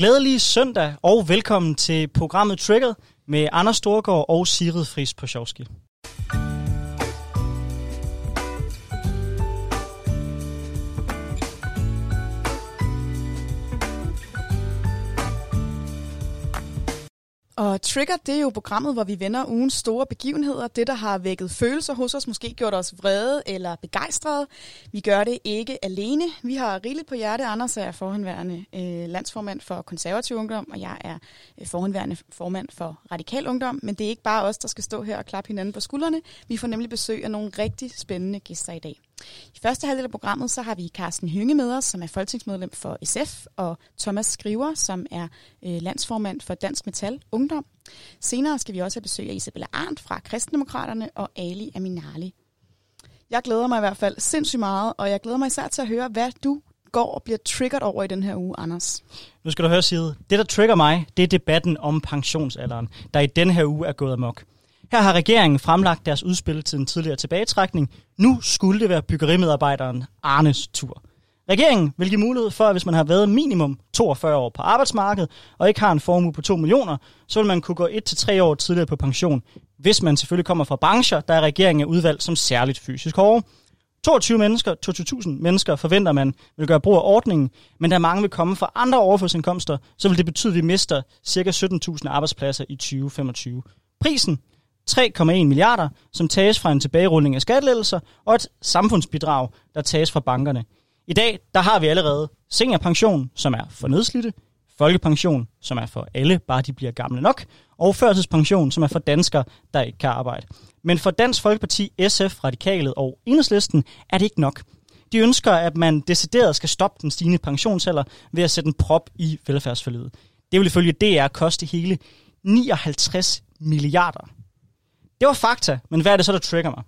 Glædelig søndag og velkommen til programmet Triggered med Anders Storgård og Sigrid Friis Posjovski. Og Trigger, det er jo programmet, hvor vi vender ugens store begivenheder. Det, der har vækket følelser hos os, måske gjort os vrede eller begejstrede. Vi gør det ikke alene. Vi har rigeligt på hjerte. Anders er forhenværende øh, landsformand for konservativ ungdom, og jeg er øh, forhenværende formand for radikal ungdom. Men det er ikke bare os, der skal stå her og klappe hinanden på skuldrene. Vi får nemlig besøg af nogle rigtig spændende gæster i dag. I første halvdel af programmet, så har vi Carsten Hynge med os, som er folketingsmedlem for SF, og Thomas Skriver, som er øh, landsformand for Dansk Metal Ungdom. Senere skal vi også have besøg af Isabella Arndt fra Kristendemokraterne og Ali Aminali. Jeg glæder mig i hvert fald sindssygt meget, og jeg glæder mig især til at høre, hvad du går og bliver triggeret over i den her uge, Anders. Nu skal du høre, Side. Det, der trigger mig, det er debatten om pensionsalderen, der i den her uge er gået amok. Her har regeringen fremlagt deres udspil til en tidligere tilbagetrækning. Nu skulle det være byggerimedarbejderen Arnes tur. Regeringen vil give mulighed for, at hvis man har været minimum 42 år på arbejdsmarkedet og ikke har en formue på 2 millioner, så vil man kunne gå 1-3 år tidligere på pension, hvis man selvfølgelig kommer fra brancher, der er regeringen udvalgt som særligt fysisk hårde. 22 mennesker, 22.000 mennesker forventer man vil gøre brug af ordningen, men da mange vil komme fra andre overførselsindkomster, så vil det betyde, at vi mister ca. 17.000 arbejdspladser i 2025. Prisen 3,1 milliarder, som tages fra en tilbagerulning af skattelettelser, og et samfundsbidrag, der tages fra bankerne. I dag der har vi allerede seniorpension, som er for nedslidte, folkepension, som er for alle, bare de bliver gamle nok, og førtidspension, som er for danskere, der ikke kan arbejde. Men for Dansk Folkeparti, SF, Radikalet og Enhedslisten er det ikke nok. De ønsker, at man decideret skal stoppe den stigende pensionsalder ved at sætte en prop i velfærdsforløbet. Det vil ifølge DR koste hele 59 milliarder det var fakta, men hvad er det så, der trigger mig?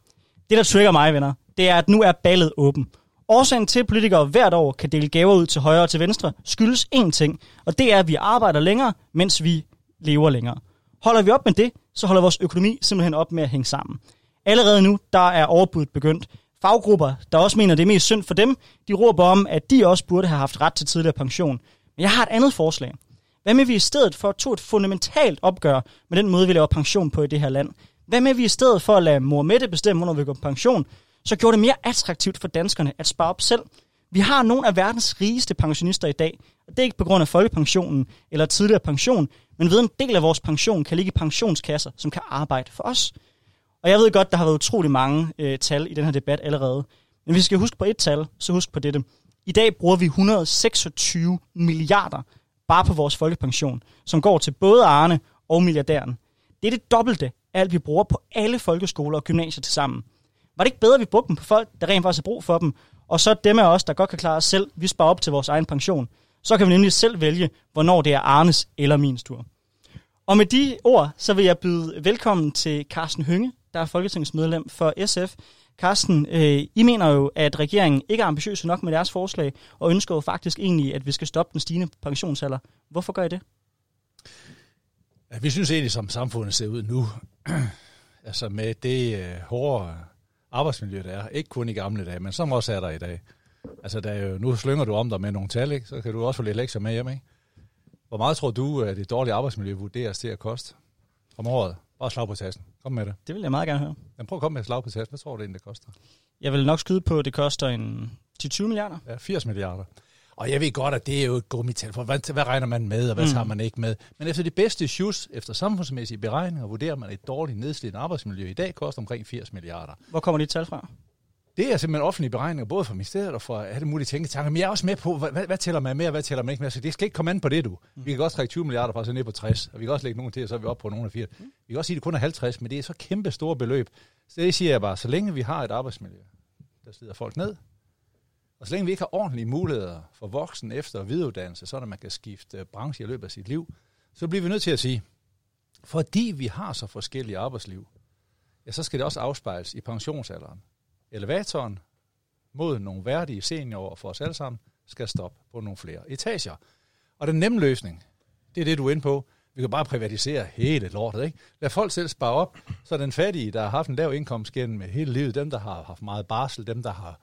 Det, der trigger mig, venner, det er, at nu er ballet åben. Årsagen til, at politikere hvert år kan dele gaver ud til højre og til venstre, skyldes én ting, og det er, at vi arbejder længere, mens vi lever længere. Holder vi op med det, så holder vores økonomi simpelthen op med at hænge sammen. Allerede nu, der er overbuddet begyndt. Faggrupper, der også mener, det er mest synd for dem, de råber om, at de også burde have haft ret til tidligere pension. Men jeg har et andet forslag. Hvad med vi i stedet for tog et fundamentalt opgør med den måde, vi laver pension på i det her land? Hvad med, at vi i stedet for at lade mor Mette bestemme, hvornår vi går på pension, så gjorde det mere attraktivt for danskerne at spare op selv. Vi har nogle af verdens rigeste pensionister i dag, og det er ikke på grund af folkepensionen eller tidligere pension, men ved en del af vores pension kan ligge i pensionskasser, som kan arbejde for os. Og jeg ved godt, der har været utrolig mange øh, tal i den her debat allerede. Men hvis vi skal huske på et tal, så husk på dette. I dag bruger vi 126 milliarder bare på vores folkepension, som går til både Arne og milliardæren. Det er det dobbelte alt vi bruger på alle folkeskoler og gymnasier til sammen. Var det ikke bedre, at vi brugte dem på folk, der rent faktisk har brug for dem, og så dem af os, der godt kan klare os selv, vi sparer op til vores egen pension. Så kan vi nemlig selv vælge, hvornår det er Arnes eller min tur. Og med de ord, så vil jeg byde velkommen til Carsten Hynge, der er folketingsmedlem for SF. Carsten, øh, I mener jo, at regeringen ikke er ambitiøs nok med deres forslag, og ønsker jo faktisk egentlig, at vi skal stoppe den stigende pensionsalder. Hvorfor gør I det? Ja, vi synes egentlig, som samfundet ser ud nu, altså med det øh, hårde arbejdsmiljø, der er, ikke kun i gamle dage, men som også er der i dag. Altså, der er jo, nu slynger du om dig med nogle tal, ikke? så kan du også få lidt lektier med hjem. Ikke? Hvor meget tror du, at det dårlige arbejdsmiljø vurderes til at koste om året? Bare slag på tassen. Kom med det. Det vil jeg meget gerne høre. Jamen, prøv at komme med et slag på tassen. Hvad tror du egentlig, det koster? Jeg vil nok skyde på, at det koster en 10-20 milliarder. Ja, 80 milliarder. Og jeg ved godt, at det er jo et gummital, for hvad, hvad regner man med, og hvad mm. tager man ikke med? Men efter det bedste shoes, efter samfundsmæssige beregninger, vurderer man et dårligt nedslidt arbejdsmiljø i dag koster omkring 80 milliarder. Hvor kommer de tal fra? Det er simpelthen offentlige beregninger, både fra ministeriet og fra alle mulige tænketanker. Men jeg er også med på, hvad, hvad, tæller man med, og hvad tæller man ikke med. Så det skal ikke komme an på det, du. Vi kan godt trække 20 milliarder fra så ned på 60, og vi kan også lægge nogen til, og så er vi op på nogle af 80. Mm. Vi kan også sige, at det kun er 50, men det er så kæmpe store beløb. Så det siger jeg bare, så længe vi har et arbejdsmiljø, der slider folk ned, og så længe vi ikke har ordentlige muligheder for voksen efter- og videreuddannelse, så man kan skifte øh, branche i løbet af sit liv, så bliver vi nødt til at sige, fordi vi har så forskellige arbejdsliv, ja, så skal det også afspejles i pensionsalderen. Elevatoren mod nogle værdige seniorer for os alle sammen skal stoppe på nogle flere etager. Og den nemme løsning, det er det, du er inde på. Vi kan bare privatisere hele lortet, ikke? Lad folk selv spare op, så den fattige, der har haft en lav indkomst gennem hele livet, dem, der har haft meget barsel, dem, der har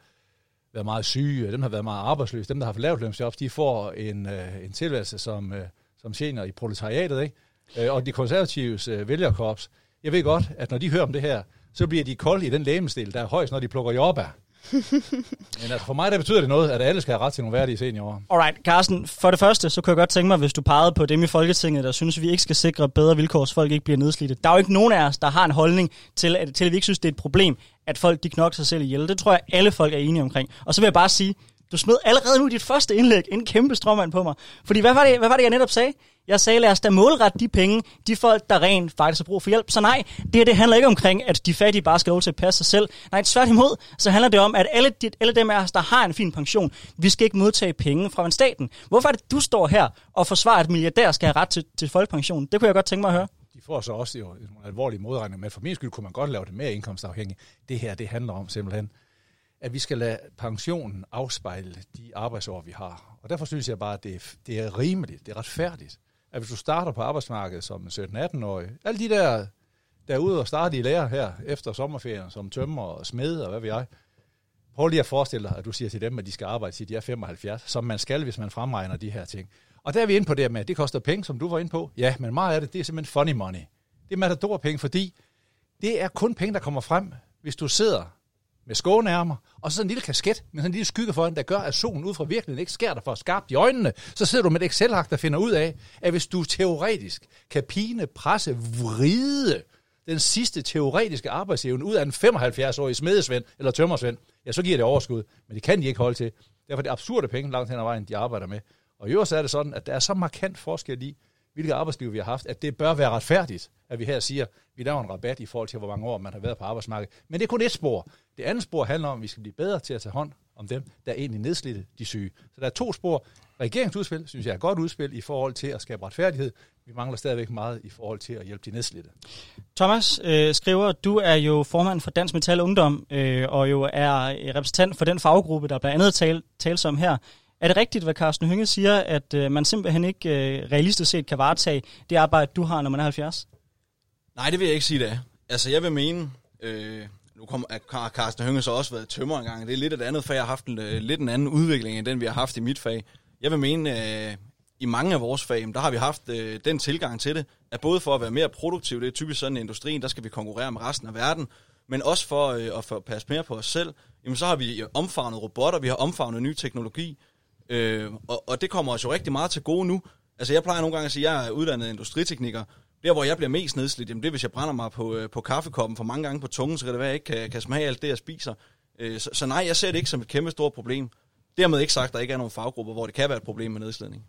været meget syge, dem, der har været meget arbejdsløse, dem, der har haft lavtlønsjobs, de får en, øh, en tilværelse som, øh, som tjener i proletariatet, ikke? Øh, og de konservatives øh, vælgerkorps, jeg ved godt, at når de hører om det her, så bliver de kolde i den lægemestil, der er højst, når de plukker jordbær. Men altså for mig der betyder det noget, at alle skal have ret til nogle værdige seniorer. Alright, Carsten, for det første, så kunne jeg godt tænke mig, hvis du pegede på dem i Folketinget, der synes, at vi ikke skal sikre bedre vilkår, så folk ikke bliver nedslidte. Der er jo ikke nogen af os, der har en holdning til, at, til at vi ikke synes, det er et problem, at folk de knokler sig selv ihjel. Det tror jeg, alle folk er enige omkring. Og så vil jeg bare sige, du smed allerede nu dit første indlæg en kæmpe strømmand på mig. Fordi hvad var, det, hvad var det, jeg netop sagde? Jeg sagde, lad os da målrette de penge, de folk, der rent faktisk har brug for hjælp. Så nej, det her det handler ikke omkring, at de fattige bare skal lov til at passe sig selv. Nej, tværtimod, så handler det om, at alle, de, alle dem af os, der har en fin pension, vi skal ikke modtage penge fra staten. Hvorfor er det, du står her og forsvarer, at milliardærer skal have ret til, til folkepension? Det kunne jeg godt tænke mig at høre. De får så også jo en alvorlig modregning med. For min skyld kunne man godt lave det mere indkomstafhængigt. Det her, det handler om simpelthen, at vi skal lade pensionen afspejle de arbejdsår, vi har. Og derfor synes jeg bare, at det det er rimeligt, det er retfærdigt, at hvis du starter på arbejdsmarkedet som 17-18-årig, alle de der, der er ude og starte i lære her efter sommerferien, som tømmer og smed og hvad ved jeg, prøv lige at forestille dig, at du siger til dem, at de skal arbejde til de er 75, som man skal, hvis man fremregner de her ting. Og der er vi inde på det med, at det koster penge, som du var inde på. Ja, men meget af det, det er simpelthen funny money. Det er matador penge, fordi det er kun penge, der kommer frem, hvis du sidder med skånærmer, og så sådan en lille kasket med sådan en lille skygge foran, der gør, at solen ud fra virkeligheden ikke skærer dig for skarpt i øjnene. Så sidder du med et excel der finder ud af, at hvis du teoretisk kan pine, presse, vride den sidste teoretiske arbejdsevne ud af en 75-årig smedesvend eller tømmersvend, ja, så giver det overskud. Men det kan de ikke holde til. Derfor er det absurde penge langt hen ad vejen, de arbejder med. Og i øvrigt er det sådan, at der er så markant forskel i, hvilket arbejdsliv vi har haft, at det bør være retfærdigt, at vi her siger, at vi laver en rabat i forhold til, hvor mange år man har været på arbejdsmarkedet. Men det er kun et spor. Det andet spor handler om, at vi skal blive bedre til at tage hånd om dem, der er egentlig nedslidte, de syge. Så der er to spor. Regeringsudspil, synes jeg er et godt udspil i forhold til at skabe retfærdighed. Vi mangler stadigvæk meget i forhold til at hjælpe de nedslidte. Thomas øh, skriver, du er jo formand for Dansk Metal Ungdom, øh, og jo er repræsentant for den faggruppe, der blandt andet tales tale om her. Er det rigtigt, hvad Carsten Hynge siger, at øh, man simpelthen ikke øh, realistisk set kan varetage det arbejde, du har, når man er 70? Nej, det vil jeg ikke sige, det er. Altså, jeg vil mene, øh, nu kommer har Carsten Hønge så også været tømmer engang. Det er lidt et andet fag. Jeg har haft en, øh, lidt en anden udvikling, end den vi har haft i mit fag. Jeg vil mene, øh, i mange af vores fag, der har vi haft øh, den tilgang til det, at både for at være mere produktiv, det er typisk sådan i industrien, der skal vi konkurrere med resten af verden, men også for øh, at for passe mere på os selv, jamen så har vi øh, omfavnet robotter, vi har omfavnet ny teknologi, øh, og, og det kommer os jo rigtig meget til gode nu. Altså jeg plejer nogle gange at sige, at jeg er uddannet industritekniker, der, hvor jeg bliver mest nedslidt, jamen det er, hvis jeg brænder mig på, øh, på kaffekoppen for mange gange på tungen, så kan det være, at jeg ikke kan, kan smage alt det, jeg spiser. Øh, så, så nej, jeg ser det ikke som et kæmpe stort problem. Dermed ikke sagt, at der ikke er nogen faggrupper, hvor det kan være et problem med nedslidning.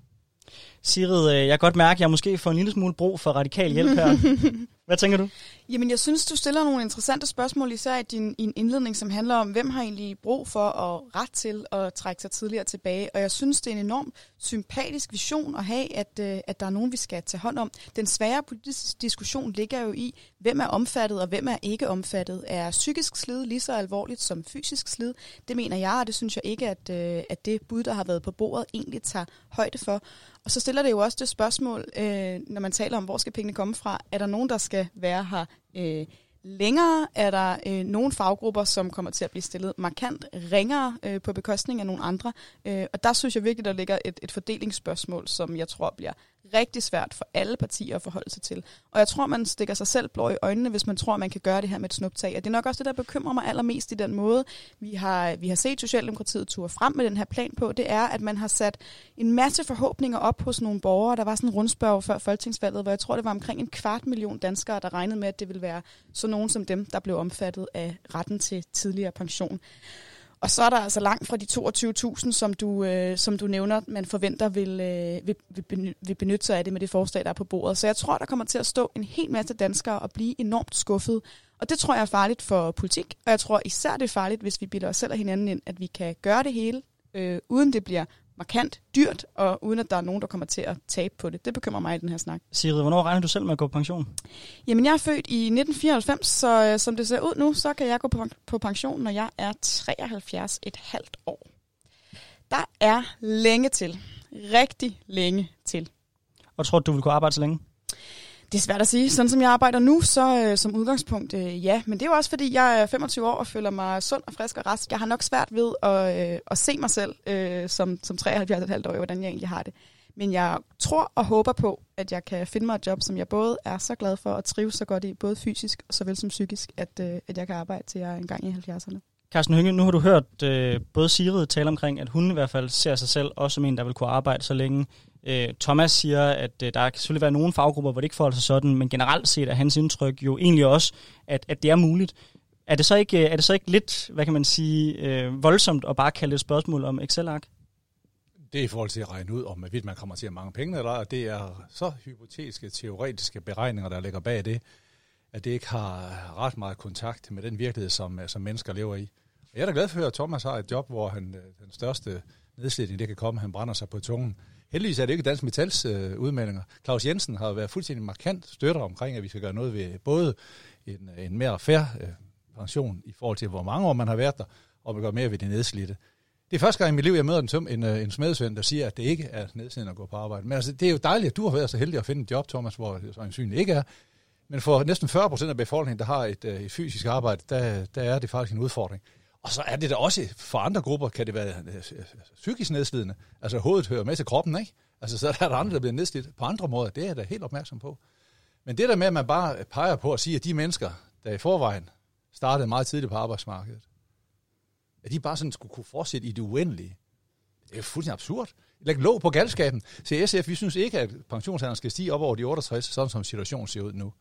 Sigrid, øh, jeg kan godt mærke, at jeg måske får en lille smule brug for radikal hjælp her. Hvad tænker du? Jamen, jeg synes, du stiller nogle interessante spørgsmål, især i din i en indledning, som handler om, hvem har egentlig brug for at ret til at trække sig tidligere tilbage. Og jeg synes, det er en enorm sympatisk vision at have, at, øh, at der er nogen, vi skal tage hånd om. Den svære politiske diskussion ligger jo i, hvem er omfattet og hvem er ikke omfattet. Er psykisk slid lige så alvorligt som fysisk slid? Det mener jeg, og det synes jeg ikke, at, øh, at det bud, der har været på bordet, egentlig tager højde for. Og så stiller det jo også det spørgsmål, øh, når man taler om, hvor skal pengene komme fra? Er der nogen, der skal være her øh, længere? Er der øh, nogle faggrupper, som kommer til at blive stillet markant ringere øh, på bekostning af nogle andre? Øh, og der synes jeg virkelig, der ligger et, et fordelingsspørgsmål, som jeg tror bliver rigtig svært for alle partier at forholde sig til. Og jeg tror, man stikker sig selv blå i øjnene, hvis man tror, man kan gøre det her med et snuptag. Og det er nok også det, der bekymrer mig allermest i den måde, vi har, vi har set Socialdemokratiet ture frem med den her plan på, det er, at man har sat en masse forhåbninger op hos nogle borgere. Der var sådan en rundspørg før folketingsvalget, hvor jeg tror, det var omkring en kvart million danskere, der regnede med, at det ville være så nogen som dem, der blev omfattet af retten til tidligere pension. Og så er der altså langt fra de 22.000, som du, øh, som du nævner, man forventer vil, øh, vil, vil, vil benytte sig af det med det forslag, der er på bordet. Så jeg tror, der kommer til at stå en hel masse danskere og blive enormt skuffet. Og det tror jeg er farligt for politik, og jeg tror især det er farligt, hvis vi bilder os selv og hinanden ind, at vi kan gøre det hele, øh, uden det bliver markant dyrt, og uden at der er nogen, der kommer til at tabe på det. Det bekymrer mig i den her snak. Sigrid, hvornår regner du selv med at gå på pension? Jamen, jeg er født i 1994, så øh, som det ser ud nu, så kan jeg gå på, på pension, når jeg er 73 et halvt år. Der er længe til. Rigtig længe til. Og tror du, du vil kunne arbejde så længe? Det er svært at sige. Sådan som jeg arbejder nu, så øh, som udgangspunkt øh, ja. Men det er jo også fordi, jeg er 25 år og føler mig sund og frisk og rask. Jeg har nok svært ved at, øh, at se mig selv øh, som, som 73,5 år, hvordan jeg egentlig har det. Men jeg tror og håber på, at jeg kan finde mig et job, som jeg både er så glad for og trives så godt i, både fysisk og såvel som psykisk, at, øh, at jeg kan arbejde til jeg er engang i 70'erne. Carsten Hynge, nu har du hørt øh, både Sigrid tale omkring, at hun i hvert fald ser sig selv også som en, der vil kunne arbejde så længe. Øh, Thomas siger, at øh, der kan selvfølgelig være nogle faggrupper, hvor det ikke forholder sig sådan, men generelt set er hans indtryk jo egentlig også, at, at det er muligt. Er det, så ikke, øh, er det så ikke lidt, hvad kan man sige, øh, voldsomt at bare kalde et spørgsmål om Excel-ark? Det er i forhold til at regne ud, om hvorvidt man kommer til at mange penge, eller det er så hypotetiske, teoretiske beregninger, der ligger bag det, at det ikke har ret meget kontakt med den virkelighed, som, øh, som mennesker lever i. Jeg er da glad for, at Thomas har et job, hvor han, øh, den største nedslidning, det kan komme, han brænder sig på tungen. Heldigvis er det ikke Dansk Metals øh, udmeldinger. Claus Jensen har været fuldstændig markant støtter omkring, at vi skal gøre noget ved både en, en mere fair øh, pension i forhold til, hvor mange år man har været der, og vi gør mere ved de nedslidte. Det er første gang i mit liv, jeg møder en, tøm, en, øh, en smedsvend, der siger, at det ikke er nedslidende at gå på arbejde. Men altså, det er jo dejligt, at du har været så heldig at finde et job, Thomas, hvor det så ikke er. Men for næsten 40 procent af befolkningen, der har et, øh, et fysisk arbejde, der, der er det faktisk en udfordring. Og så er det da også, for andre grupper kan det være øh, øh, øh, psykisk nedslidende. Altså hovedet hører med til kroppen, ikke? Altså så er der andre, der bliver nedslidt på andre måder. Det er jeg da helt opmærksom på. Men det der med, at man bare peger på at sige, at de mennesker, der i forvejen startede meget tidligt på arbejdsmarkedet, at de bare sådan skulle kunne fortsætte i det uendelige. Det er fuldstændig absurd. Læg låg på galskaben. Se, SF, vi synes ikke, at pensionsalderen skal stige op over de 68, sådan som situationen ser ud nu.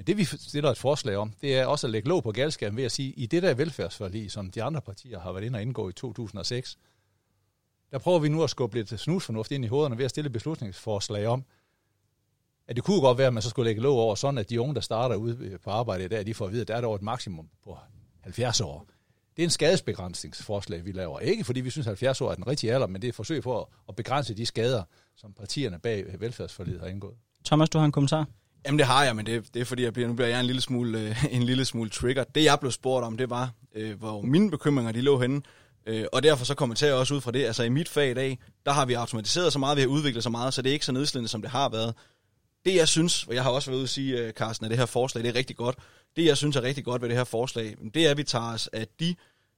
Men det vi stiller et forslag om, det er også at lægge låg på galskaben ved at sige, i det der velfærdsforlig, som de andre partier har været inde og indgå i 2006, der prøver vi nu at skubbe lidt snusfornuft ind i hovederne ved at stille beslutningsforslag om, at det kunne godt være, at man så skulle lægge låg over, sådan at de unge, der starter ud på arbejde i dag, de får at vide, at der er der et maksimum på 70 år. Det er en skadesbegrænsningsforslag, vi laver. Ikke fordi vi synes, at 70 år er den rigtige alder, men det er et forsøg på at begrænse de skader, som partierne bag velfærdsforliget har indgået. Thomas, du har en kommentar? Jamen det har jeg, men det, det er fordi, jeg bliver, nu bliver jeg en lille smule, øh, en lille smule trigger. Det jeg blev spurgt om, det var, øh, hvor mine bekymringer de lå henne. Øh, og derfor så kommenterer jeg også ud fra det. Altså i mit fag i dag, der har vi automatiseret så meget, vi har udviklet så meget, så det er ikke så nedslidende, som det har været. Det jeg synes, og jeg har også været ude at sige, øh, Carsten, at det her forslag, det er rigtig godt. Det jeg synes er rigtig godt ved det her forslag, det er, at vi tager os af de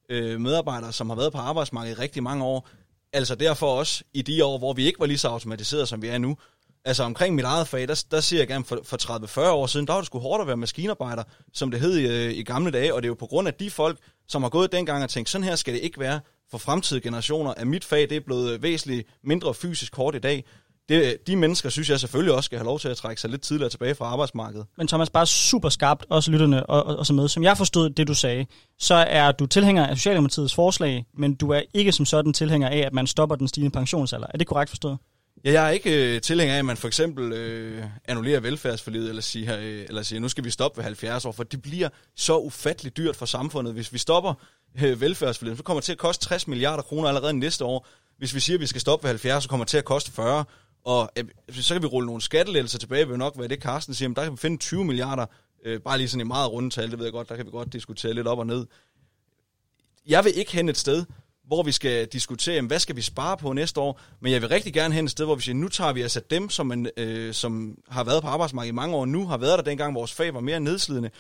øh, medarbejdere, som har været på arbejdsmarkedet i rigtig mange år. Altså derfor også i de år, hvor vi ikke var lige så automatiseret, som vi er nu, Altså omkring mit eget fag, der, der siger jeg gerne, for, for 30-40 år siden, der var det sgu hårdt at være maskinarbejder, som det hed i, øh, i gamle dage, og det er jo på grund af de folk, som har gået dengang og tænkt, sådan her skal det ikke være for fremtidige generationer, at mit fag det er blevet øh, væsentligt mindre fysisk hårdt i dag. Det, øh, de mennesker synes jeg selvfølgelig også skal have lov til at trække sig lidt tidligere tilbage fra arbejdsmarkedet. Men Thomas, bare super skarpt, også lytterne og, og, og så med. Som jeg forstod det, du sagde, så er du tilhænger af Socialdemokratiets forslag, men du er ikke som sådan tilhænger af, at man stopper den stigende pensionsalder. Er det korrekt forstået? Ja, jeg er ikke øh, tilhænger af, at man for eksempel øh, annullerer velfærdsforlivet, eller siger, øh, eller siger, nu skal vi stoppe ved 70 år, for det bliver så ufatteligt dyrt for samfundet. Hvis vi stopper øh, velfærdsforlivet, så kommer det til at koste 60 milliarder kroner allerede næste år. Hvis vi siger, at vi skal stoppe ved 70, så kommer det til at koste 40. Og øh, så kan vi rulle nogle skattelettelser tilbage, vil nok være det, Carsten siger, men der kan vi finde 20 milliarder, øh, bare lige sådan i meget runde tal, det ved jeg godt, der kan vi godt diskutere lidt op og ned. Jeg vil ikke hen et sted, hvor vi skal diskutere, hvad skal vi spare på næste år, men jeg vil rigtig gerne hen et sted, hvor vi siger, nu tager vi altså dem, som, man, øh, som har været på arbejdsmarkedet i mange år nu, har været der dengang vores fag var mere nedslidende,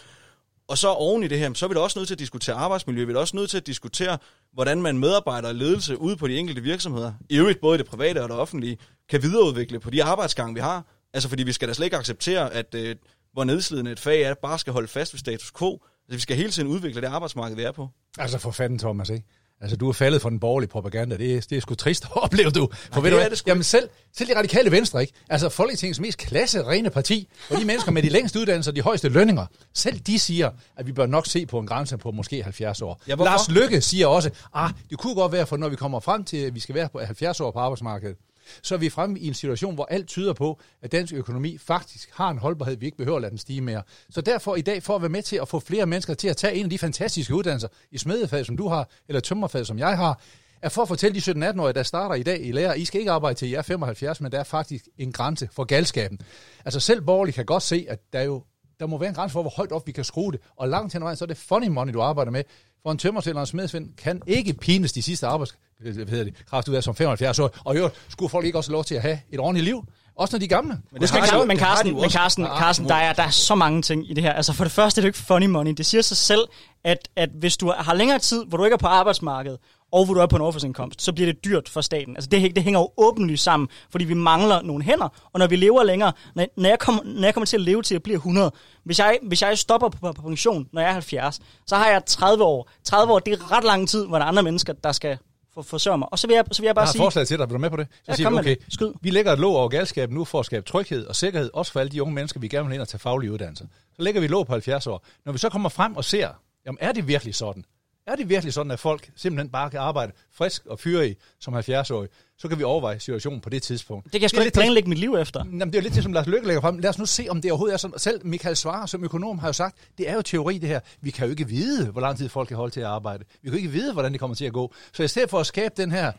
og så oven i det her, så er vi da også nødt til at diskutere arbejdsmiljø, vi er også nødt til at diskutere, hvordan man medarbejder og ledelse ude på de enkelte virksomheder, i øvrigt både det private og det offentlige, kan videreudvikle på de arbejdsgange, vi har. Altså fordi vi skal da slet ikke acceptere, at øh, hvor nedslidende et fag er, bare skal holde fast ved status quo. Altså vi skal hele tiden udvikle det arbejdsmarked, vi er på. Altså for fanden, Thomas, ikke? Altså, du er faldet for den borgerlige propaganda. Det er, det er sgu trist at opleve, du. For Nej, ved det du det Jamen selv, selv de radikale venstre, ikke? Altså, Folketingets mest klasse rene parti, og de mennesker med de længste uddannelser og de højeste lønninger, selv de siger, at vi bør nok se på en grænse på måske 70 år. Ja, Lars Lykke siger også, ah, det kunne godt være, for når vi kommer frem til, at vi skal være på 70 år på arbejdsmarkedet, så er vi fremme i en situation, hvor alt tyder på, at dansk økonomi faktisk har en holdbarhed, vi ikke behøver at lade den stige mere. Så derfor i dag, for at være med til at få flere mennesker til at tage en af de fantastiske uddannelser i smedefag, som du har, eller tømmerfag, som jeg har, er for at fortælle de 17-18-årige, der starter i dag i lærer, I skal ikke arbejde til I er 75, men der er faktisk en grænse for galskaben. Altså selv borgerlige kan godt se, at der jo der må være en grænse for, hvor højt op vi kan skrue det. Og langt hen ad vejen, så er det funny money, du arbejder med. For en tømmersælger og en smedsvend kan ikke pines de sidste arbejds, hvad hedder det, kraft ud af som 75 år. Og jo, skulle folk ikke også lov til at have et ordentligt liv? Også når de er gamle. Men det har de jo- men det Carsten, men. Carsten, Carsten der, er, der er så mange ting i det her. Altså for det første er det jo ikke funny money. Det siger sig selv, at, at hvis du har længere tid, hvor du ikke er på arbejdsmarkedet, og hvor du er på en overførselsindkomst, så bliver det dyrt for staten. Altså det, det hænger jo åbenlyst sammen, fordi vi mangler nogle hænder, og når vi lever længere, når, når, jeg, kommer, når jeg kommer til at leve til at blive 100, hvis jeg, hvis jeg stopper på, på pension, når jeg er 70, så har jeg 30 år. 30 år, det er ret lang tid, hvor der er andre mennesker, der skal for, forsørge mig. Og så vil jeg, så vil jeg bare Jeg har sige... forslag til dig. Vil du med på det? Så Ja, siger vi, okay. Skyd. vi lægger et låg over galskaben nu for at skabe tryghed og sikkerhed, også for alle de unge mennesker, vi gerne vil ind og tage faglige uddannelser. Så lægger vi et låg på 70 år. Når vi så kommer frem og ser, jamen er det virkelig sådan? Er det virkelig sådan, at folk simpelthen bare kan arbejde frisk og fyre i som 70-årige? Så kan vi overveje situationen på det tidspunkt. Det kan jeg sgu ikke planlægge mit liv efter. Jamen, det er jo lidt det, som Lars Løkke lægger frem. Lad os nu se, om det overhovedet er sådan. Selv Michael Svare som økonom har jo sagt, det er jo teori det her. Vi kan jo ikke vide, hvor lang tid folk kan holde til at arbejde. Vi kan jo ikke vide, hvordan det kommer til at gå. Så i stedet for at skabe den her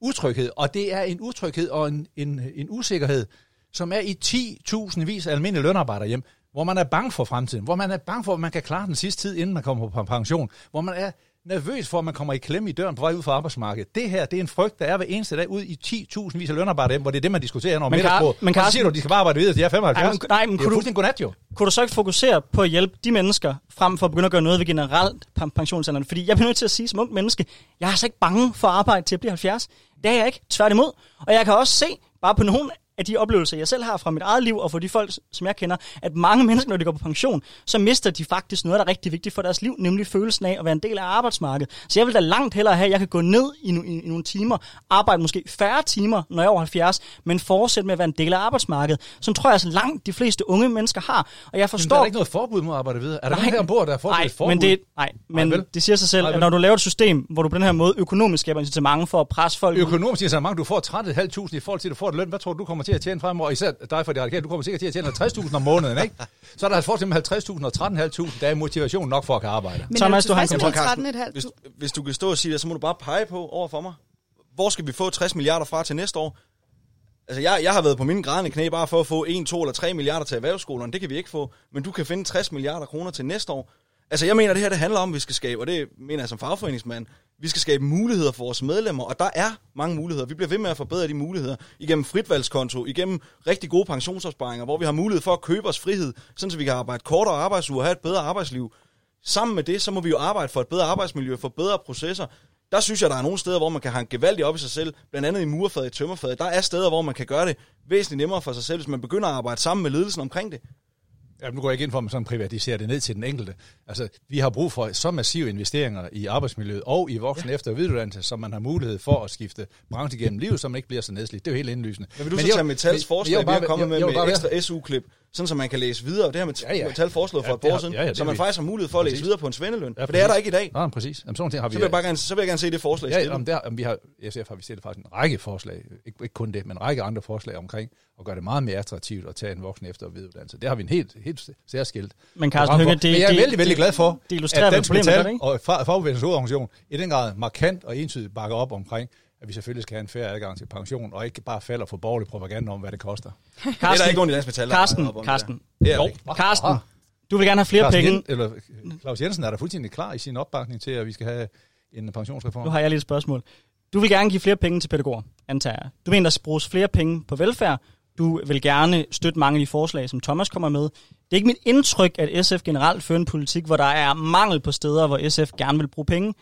utryghed, og det er en utryghed og en, en, en usikkerhed, som er i 10.000 vis af almindelige lønarbejdere hjem, hvor man er bange for fremtiden, hvor man er bange for, at man kan klare den sidste tid, inden man kommer på pension, hvor man er nervøs for, at man kommer i klemme i døren på vej ud fra arbejdsmarkedet. Det her, det er en frygt, der er hver eneste dag ud i 10.000 vis af lønarbejdere hvor det er det, man diskuterer når middag Kar- på. så Carsten- siger du, de skal bare arbejde videre, de er 75. Ej, men- nej, men det er kunne du- godnat jo. Kunne du så ikke fokusere på at hjælpe de mennesker, frem for at begynde at gøre noget ved generelt pen- pensionsalderen? Fordi jeg bliver nødt til at sige som ung menneske, jeg er altså ikke bange for at arbejde til at blive 70. Det er jeg ikke, tværtimod. Og jeg kan også se, bare på nogle af de oplevelser, jeg selv har fra mit eget liv, og for de folk, som jeg kender, at mange mennesker, når de går på pension, så mister de faktisk noget, der er rigtig vigtigt for deres liv, nemlig følelsen af at være en del af arbejdsmarkedet. Så jeg vil da langt hellere have, at jeg kan gå ned i, no- i, nogle timer, arbejde måske færre timer, når jeg er over 70, men fortsætte med at være en del af arbejdsmarkedet. Som tror jeg, altså langt de fleste unge mennesker har. Og jeg Men der forstår... er ikke noget forbud mod at arbejde videre. Er der nogen her ombord, der har foreslået nej, forbud? men det, nej, men vel? det siger sig selv, Nej, at når du laver et system, hvor du på den her måde økonomisk skaber incitament for at presse folk Økonomisk incitament, du får 30.500 i forhold til, at du får et løn. Hvad tror du, du kommer til at tjene fremover? Især dig for det radikale, du kommer sikkert til at tjene 50.000 om måneden, ikke? Så er der et forskel med 50.000 og 13.500, der er motivation nok for at kan arbejde. Men Thomas, du har en 13,5? hvis, hvis du kan stå og sige det, så må du bare pege på over for mig. Hvor skal vi få 60 milliarder fra til næste år? Altså, jeg, jeg har været på mine grædende knæ bare for at få 1, 2 eller 3 milliarder til erhvervsskolerne. Det kan vi ikke få. Men du kan finde 60 milliarder kroner til næste år. Altså, jeg mener, det her det handler om, at vi skal skabe, og det mener jeg som fagforeningsmand, vi skal skabe muligheder for vores medlemmer, og der er mange muligheder. Vi bliver ved med at forbedre de muligheder igennem fritvalgskonto, igennem rigtig gode pensionsopsparinger, hvor vi har mulighed for at købe os frihed, sådan så vi kan arbejde kortere arbejdsuger og have et bedre arbejdsliv. Sammen med det, så må vi jo arbejde for et bedre arbejdsmiljø, for bedre processer. Der synes jeg, der er nogle steder, hvor man kan hanke gevaldigt op i sig selv, blandt andet i murfaget, i tømmerfaget. Der er steder, hvor man kan gøre det væsentligt nemmere for sig selv, hvis man begynder at arbejde sammen med ledelsen omkring det. Ja, nu går jeg ikke ind for, at man sådan privatiserer det ned til den enkelte. Altså, vi har brug for så massive investeringer i arbejdsmiljøet og i voksen ja. efter- og videreuddannelse, så man har mulighed for at skifte branche gennem livet, så man ikke bliver så nedslidt. Det er jo helt indlysende. Men vil du Men så jeg- tage Metals forslag, jeg vi har kommet jeg- med, med ekstra SU-klip, sådan så man kan læse videre, og det har Met- Ja, ja. Metal foreslået for Ja, et det par år siden, ja, ja, det så man vi- faktisk har mulighed for at læse Præcis. videre på en svendeløn. Ja, For det er der ikke i dag. Nej, præcis. Jamen, sådan ting har vi. Så vil, jeg bare gerne, så vil jeg gerne se det forslag Ja, om der, om vi har, SF har vi stillet faktisk en række forslag, ikke, ikke kun det, men en række andre forslag omkring at gøre det meget mere attraktivt at tage en voksen efter- og videreuddannelse. Det har vi en helt, helt særskilt. Men Carsten. Hønge, det- men jeg er det- vældig, vældig det- glad for, det illustrerer at Dansk det Metal ikke? og Fa- Fagbevægelsens hovedorganisation i den grad markant og entydigt bakker op omkring, at vi selvfølgelig skal have en færre adgang til pension, og ikke bare falder for borgerlig propaganda om, hvad det koster. Det er der ikke nogen i dansk metal, der Karsten, Karsten. Jo. Karsten, du vil gerne have flere Claus, penge. Jen, eller, Claus Jensen er der fuldstændig klar i sin opbakning til, at vi skal have en pensionsreform. Nu har jeg lige et spørgsmål. Du vil gerne give flere penge til pædagoger, antager jeg. Du mener, der skal bruges flere penge på velfærd. Du vil gerne støtte mange af de forslag, som Thomas kommer med. Det er ikke mit indtryk, at SF generelt fører en politik, hvor der er mangel på steder, hvor SF gerne vil bruge penge.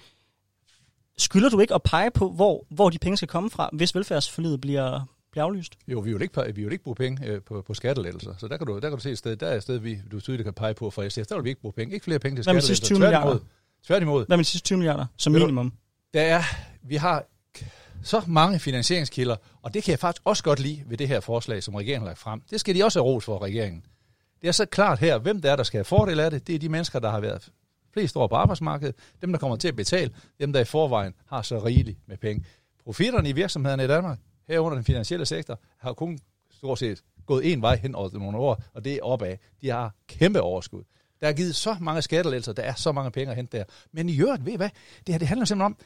Skylder du ikke at pege på, hvor, hvor de penge skal komme fra, hvis velfærdsforlidet bliver, bliver aflyst? Jo, vi vil ikke, vi vil ikke bruge penge øh, på, på skattelettelser. Så der kan, du, der kan du se et sted, der er et sted, vi, du tydeligt kan pege på for SF. Der vil vi ikke bruge penge. Ikke flere penge til skattelettelser. 20 milliarder? Tværtimod. Tværtimod. Hvad med de sidste 20 milliarder som minimum? Der er, vi har så mange finansieringskilder, og det kan jeg faktisk også godt lide ved det her forslag, som regeringen har lagt frem. Det skal de også have ros for, regeringen. Det er så klart her, hvem der er, der skal have fordel af det. Det er de mennesker, der har været flest år på arbejdsmarkedet. Dem, der kommer til at betale. Dem, der i forvejen har så rigeligt med penge. Profitterne i virksomhederne i Danmark, herunder den finansielle sektor, har kun stort set gået en vej hen over nogle år, og det er opad. De har kæmpe overskud. Der er givet så mange skattelettelser, der er så mange penge at hente der. Men i øvrigt, ved I hvad? Det her det handler simpelthen om,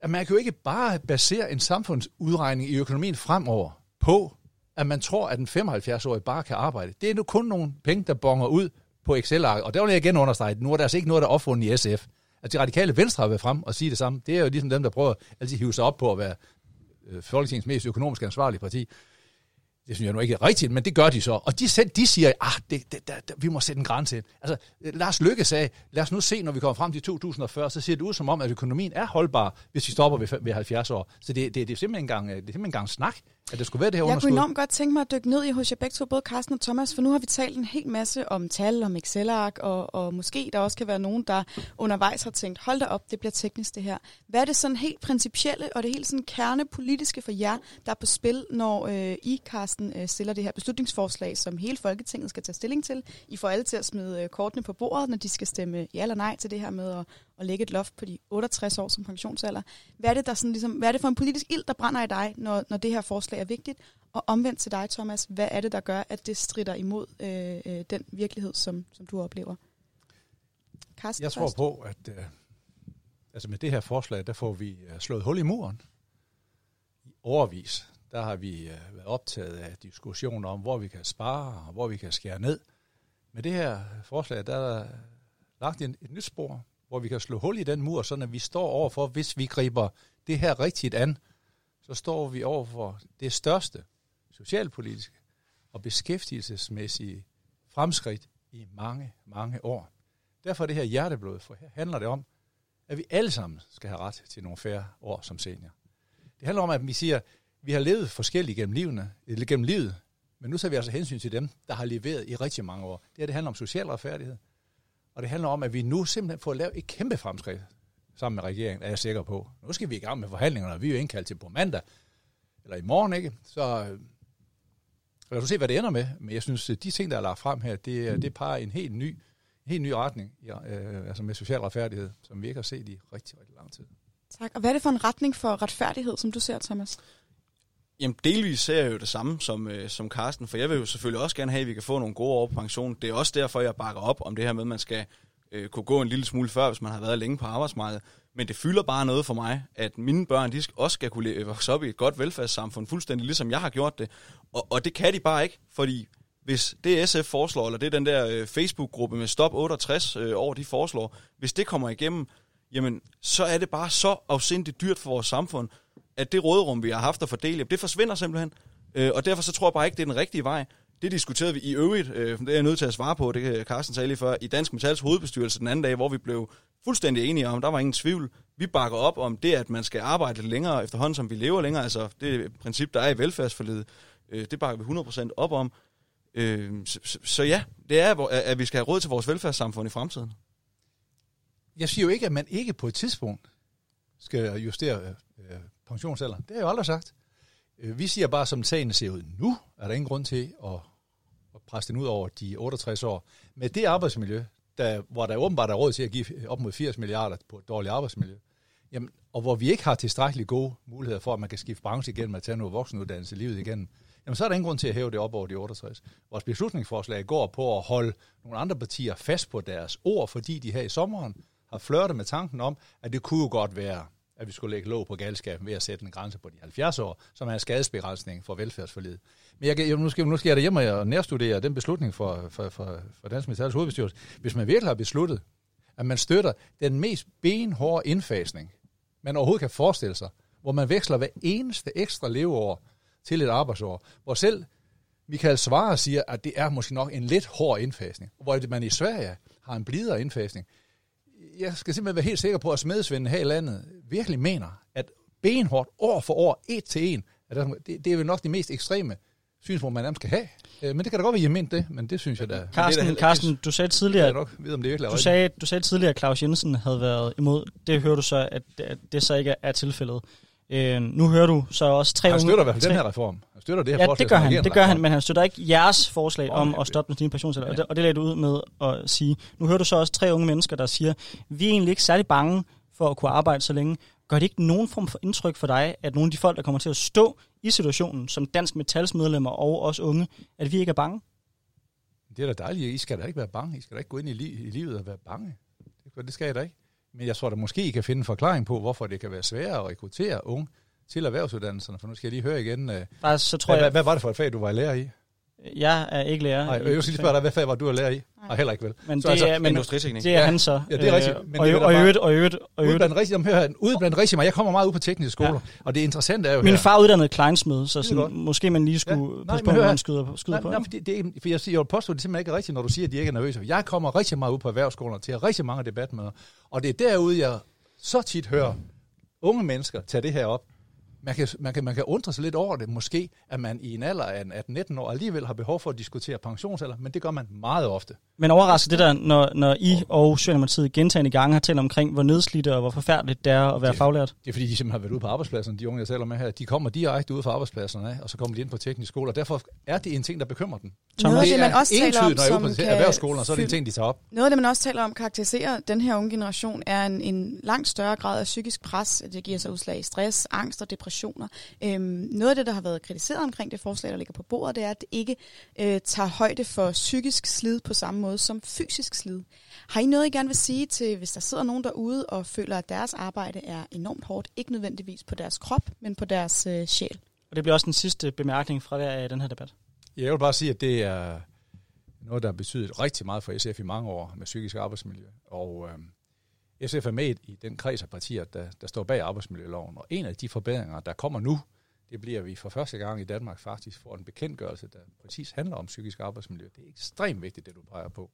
at man kan jo ikke bare basere en samfundsudregning i økonomien fremover på, at man tror, at en 75-årig bare kan arbejde. Det er nu kun nogle penge, der bonger ud på Excel-ark. Og der vil jeg igen understrege, nu er der altså ikke noget, der er opfundet i SF. At de radikale venstre har været frem og sige det samme. Det er jo ligesom dem, der prøver at hive sig op på at være øh, Folketingets mest økonomisk ansvarlige parti. Det synes jeg nu ikke er rigtigt, men det gør de så. Og de, selv, de siger, at det, det, det, det, vi må sætte en grænse ind. Altså, øh, Lars Lykke sagde, lad os nu se, når vi kommer frem til 2040, så ser det ud som om, at økonomien er holdbar, hvis vi stopper ved, ved 70 år. Så det, det, det, er simpelthen en gang, øh, det er simpelthen en gang snak, at det skulle være det her Jeg underskud. kunne enormt godt tænke mig at dykke ned i hos jer begge to, både Carsten og Thomas, for nu har vi talt en hel masse om tal, om Excel-ark, og, og måske der også kan være nogen, der undervejs har tænkt, hold da op, det bliver teknisk det her. Hvad er det sådan helt principielle og det helt sådan kernepolitiske for jer, der er på spil, når øh, I, Carsten, øh, stiller det her beslutningsforslag, som hele Folketinget skal tage stilling til? I får alle til at smide øh, kortene på bordet, når de skal stemme ja eller nej til det her med at, at lægge et loft på de 68 år som pensionsalder. Hvad er det, der sådan, ligesom, hvad er det for en politisk ild, der brænder i dig, når, når det her forslag er vigtigt? Og omvendt til dig, Thomas, hvad er det, der gør, at det strider imod øh, øh, den virkelighed, som, som du oplever? Carsten Jeg tror først. på, at øh, altså med det her forslag, der får vi øh, slået hul i muren. I overvis, der har vi øh, været optaget af diskussioner om, hvor vi kan spare og hvor vi kan skære ned. Med det her forslag, der er der lagt en, et nyt spor, hvor vi kan slå hul i den mur, sådan at vi står overfor, hvis vi griber det her rigtigt an, så står vi overfor det største socialpolitiske og beskæftigelsesmæssige fremskridt i mange, mange år. Derfor er det her hjerteblod, for her handler det om, at vi alle sammen skal have ret til nogle færre år som senior. Det handler om, at vi siger, at vi har levet forskelligt gennem, livene, gennem livet, men nu tager vi altså hensyn til dem, der har leveret i rigtig mange år. Det her det handler om social retfærdighed, og det handler om, at vi nu simpelthen får lavet et kæmpe fremskridt sammen med regeringen, er jeg sikker på. Nu skal vi i gang med forhandlingerne, og vi er jo indkaldt til på mandag, eller i morgen, ikke? Så øh, lad os se, hvad det ender med. Men jeg synes, at de ting, der er lagt frem her, det, det peger en helt ny, en helt ny retning, ja, øh, altså med social retfærdighed, som vi ikke har set i rigtig, rigtig lang tid. Tak. Og hvad er det for en retning for retfærdighed, som du ser, Thomas? Jamen, delvis ser jeg jo det samme som, øh, som Carsten, for jeg vil jo selvfølgelig også gerne have, at vi kan få nogle gode år på pension. Det er også derfor, jeg bakker op om det her med, at man skal øh, kunne gå en lille smule før, hvis man har været længe på arbejdsmarkedet. Men det fylder bare noget for mig, at mine børn de skal- også skal kunne leve- vokse op i et godt velfærdssamfund, fuldstændig ligesom jeg har gjort det. Og, og det kan de bare ikke, fordi hvis det SF foreslår, eller det er den der øh, Facebook-gruppe med Stop 68 øh, år, de foreslår, hvis det kommer igennem, jamen så er det bare så afsindigt dyrt for vores samfund, at det råderum, vi har haft at fordele, det forsvinder simpelthen. Øh, og derfor så tror jeg bare ikke, det er den rigtige vej. Det diskuterede vi i øvrigt, øh, det er jeg nødt til at svare på, det kan Carsten sagde lige før, i Dansk Metals hovedbestyrelse den anden dag, hvor vi blev fuldstændig enige om, der var ingen tvivl. Vi bakker op om det, at man skal arbejde længere efterhånden, som vi lever længere. Altså det princip, der er i velfærdsforledet, øh, det bakker vi 100% op om. Øh, så, så, så ja, det er, hvor- at vi skal have råd til vores velfærdssamfund i fremtiden. Jeg siger jo ikke, at man ikke på et tidspunkt skal justere øh, øh pensionsalder. Det har jeg jo aldrig sagt. Øh, vi siger bare, som sagen ser ud nu, er der ingen grund til at, at presse den ud over de 68 år. Med det arbejdsmiljø, der, hvor der åbenbart er råd til at give op mod 80 milliarder på et dårligt arbejdsmiljø, jamen, og hvor vi ikke har tilstrækkeligt gode muligheder for, at man kan skifte branche igen med at tage noget voksenuddannelse livet igennem, jamen så er der ingen grund til at hæve det op over de 68. Vores beslutningsforslag går på at holde nogle andre partier fast på deres ord, fordi de her i sommeren har flørtet med tanken om, at det kunne jo godt være, at vi skulle lægge låg på galskaben ved at sætte en grænse på de 70 år, som er en skadesbegrænsning for velfærdsforlidet. Men jeg, jeg, nu, skal, nu skal jeg derhjemme og nærstudere den beslutning for, for, for, for Dansk Metals hovedbestyrelse. Hvis man virkelig har besluttet, at man støtter den mest benhårde indfasning, man overhovedet kan forestille sig, hvor man veksler hver eneste ekstra leveår til et arbejdsår, hvor selv Michael Svare siger, at det er måske nok en lidt hård indfasning, hvor man i Sverige har en blidere indfasning. Jeg skal simpelthen være helt sikker på, at smedesvinden her i landet virkelig mener, at benhårdt år for år, et til en, at det, det er vel nok det mest ekstreme synspunkt, man nærmest skal have. Øh, Men det kan da godt være, I har ment det, men det synes jeg da. det er Carsten, da- Carsten du sagde Jeg tidligere, kan nok vide, om det virkelig Du sagde, du sagde tidligere, at Claus Jensen havde været imod. Det hører du så, at, at det så ikke er tilfældet. Øh, nu hører du så også tre Han unge... støtter i hvert fald tre, den her reform. Han støtter det her Ja, forslag, det gør han, det gør han, men han støtter ikke jeres forslag Åh, om at stoppe den stigende pensionsalder. Ja. Og, det, og det lagde du ud med at sige. Nu hører du så også tre unge mennesker, der siger, vi er egentlig ikke særlig bange for at kunne arbejde så længe. Gør det ikke nogen form for indtryk for dig, at nogle af de folk, der kommer til at stå i situationen, som Dansk Metals medlemmer og os unge, at vi ikke er bange? Det er da dejligt. I skal da ikke være bange. I skal da ikke gå ind i, li- i livet og være bange. Det, det skal jeg da ikke. Men jeg tror da måske, I kan finde en forklaring på, hvorfor det kan være sværere at rekruttere unge til erhvervsuddannelserne. For nu skal jeg lige høre igen. øh, Faktisk så tror Hvad, hvad, jeg, hvad var det for et fag, du var lærer i? Jeg er ikke lærer. Nej, jeg vil lige spørge dig, hvad fag var du at lære i? Nej, heller ikke vel. Men Så det, altså, er, men industriteknik. det er Ja. han så. Ja, det er rigtigt. Øh, Men og, det er og, og, øvrigt, og øvrigt, og øvrigt. blandt rigtig, hør, ude blandt rigtig meget. Jeg kommer meget ud på tekniske skoler, ja. og det interessante er jo Min her. far er uddannet kleinsmed, så er sådan, måske man lige skulle Ja. Nej, passe på, når man skyder, på- skyder Nej, på. nej, for det, det, er, for jeg, siger, jeg vil påstå, at det simpelthen ikke er rigtigt, når du siger, at de ikke er nervøse. Jeg kommer rigtig meget ud på erhvervsskolerne til rigtig mange debatmøder, og det er derude, jeg så tit hører unge mennesker tage det her op. Man kan, man, kan, man kan undre sig lidt over det, måske, at man i en alder af 18-19 år alligevel har behov for at diskutere pensionsalder, men det gør man meget ofte. Men overrasker det der, når, når I og Socialdemokratiet gentagende gange har talt omkring, hvor nedslidte og hvor forfærdeligt det er at være Det- faglært? Det er fordi, de simpelthen har været ude på arbejdspladserne, de unge, jeg taler med her. De kommer direkte ud fra arbejdspladserne, og så kommer de ind på teknisk skole, og derfor er det en ting, der bekymrer dem. Noget det det, man også taler om, når jeg er ude på kan erhvervsskolen, så er det en ting, de tager op. Noget af det, man også taler om, karakteriserer den her unge generation, er en, en langt større grad af psykisk pres. Det giver sig udslag i stress, angst og depressioner. Øhm, noget af det, der har været kritiseret omkring det forslag, der ligger på bordet, det er, at det ikke øh, tager højde for psykisk slid på samme måde som fysisk slid. Har I noget, I gerne vil sige til, hvis der sidder nogen derude og føler, at deres arbejde er enormt hårdt, ikke nødvendigvis på deres krop, men på deres øh, sjæl? Og det bliver også den sidste bemærkning fra af den her debat. Jeg vil bare sige, at det er noget, der har betydet rigtig meget for SF i mange år med psykisk arbejdsmiljø. Og øh, SF er med i- den kreds af partier, der, der står bag arbejdsmiljøloven. Og en af de forbedringer, der kommer nu, det bliver, at vi for første gang i Danmark faktisk får en bekendtgørelse, der præcis handler om psykisk arbejdsmiljø. Det er ekstremt vigtigt, det du peger på.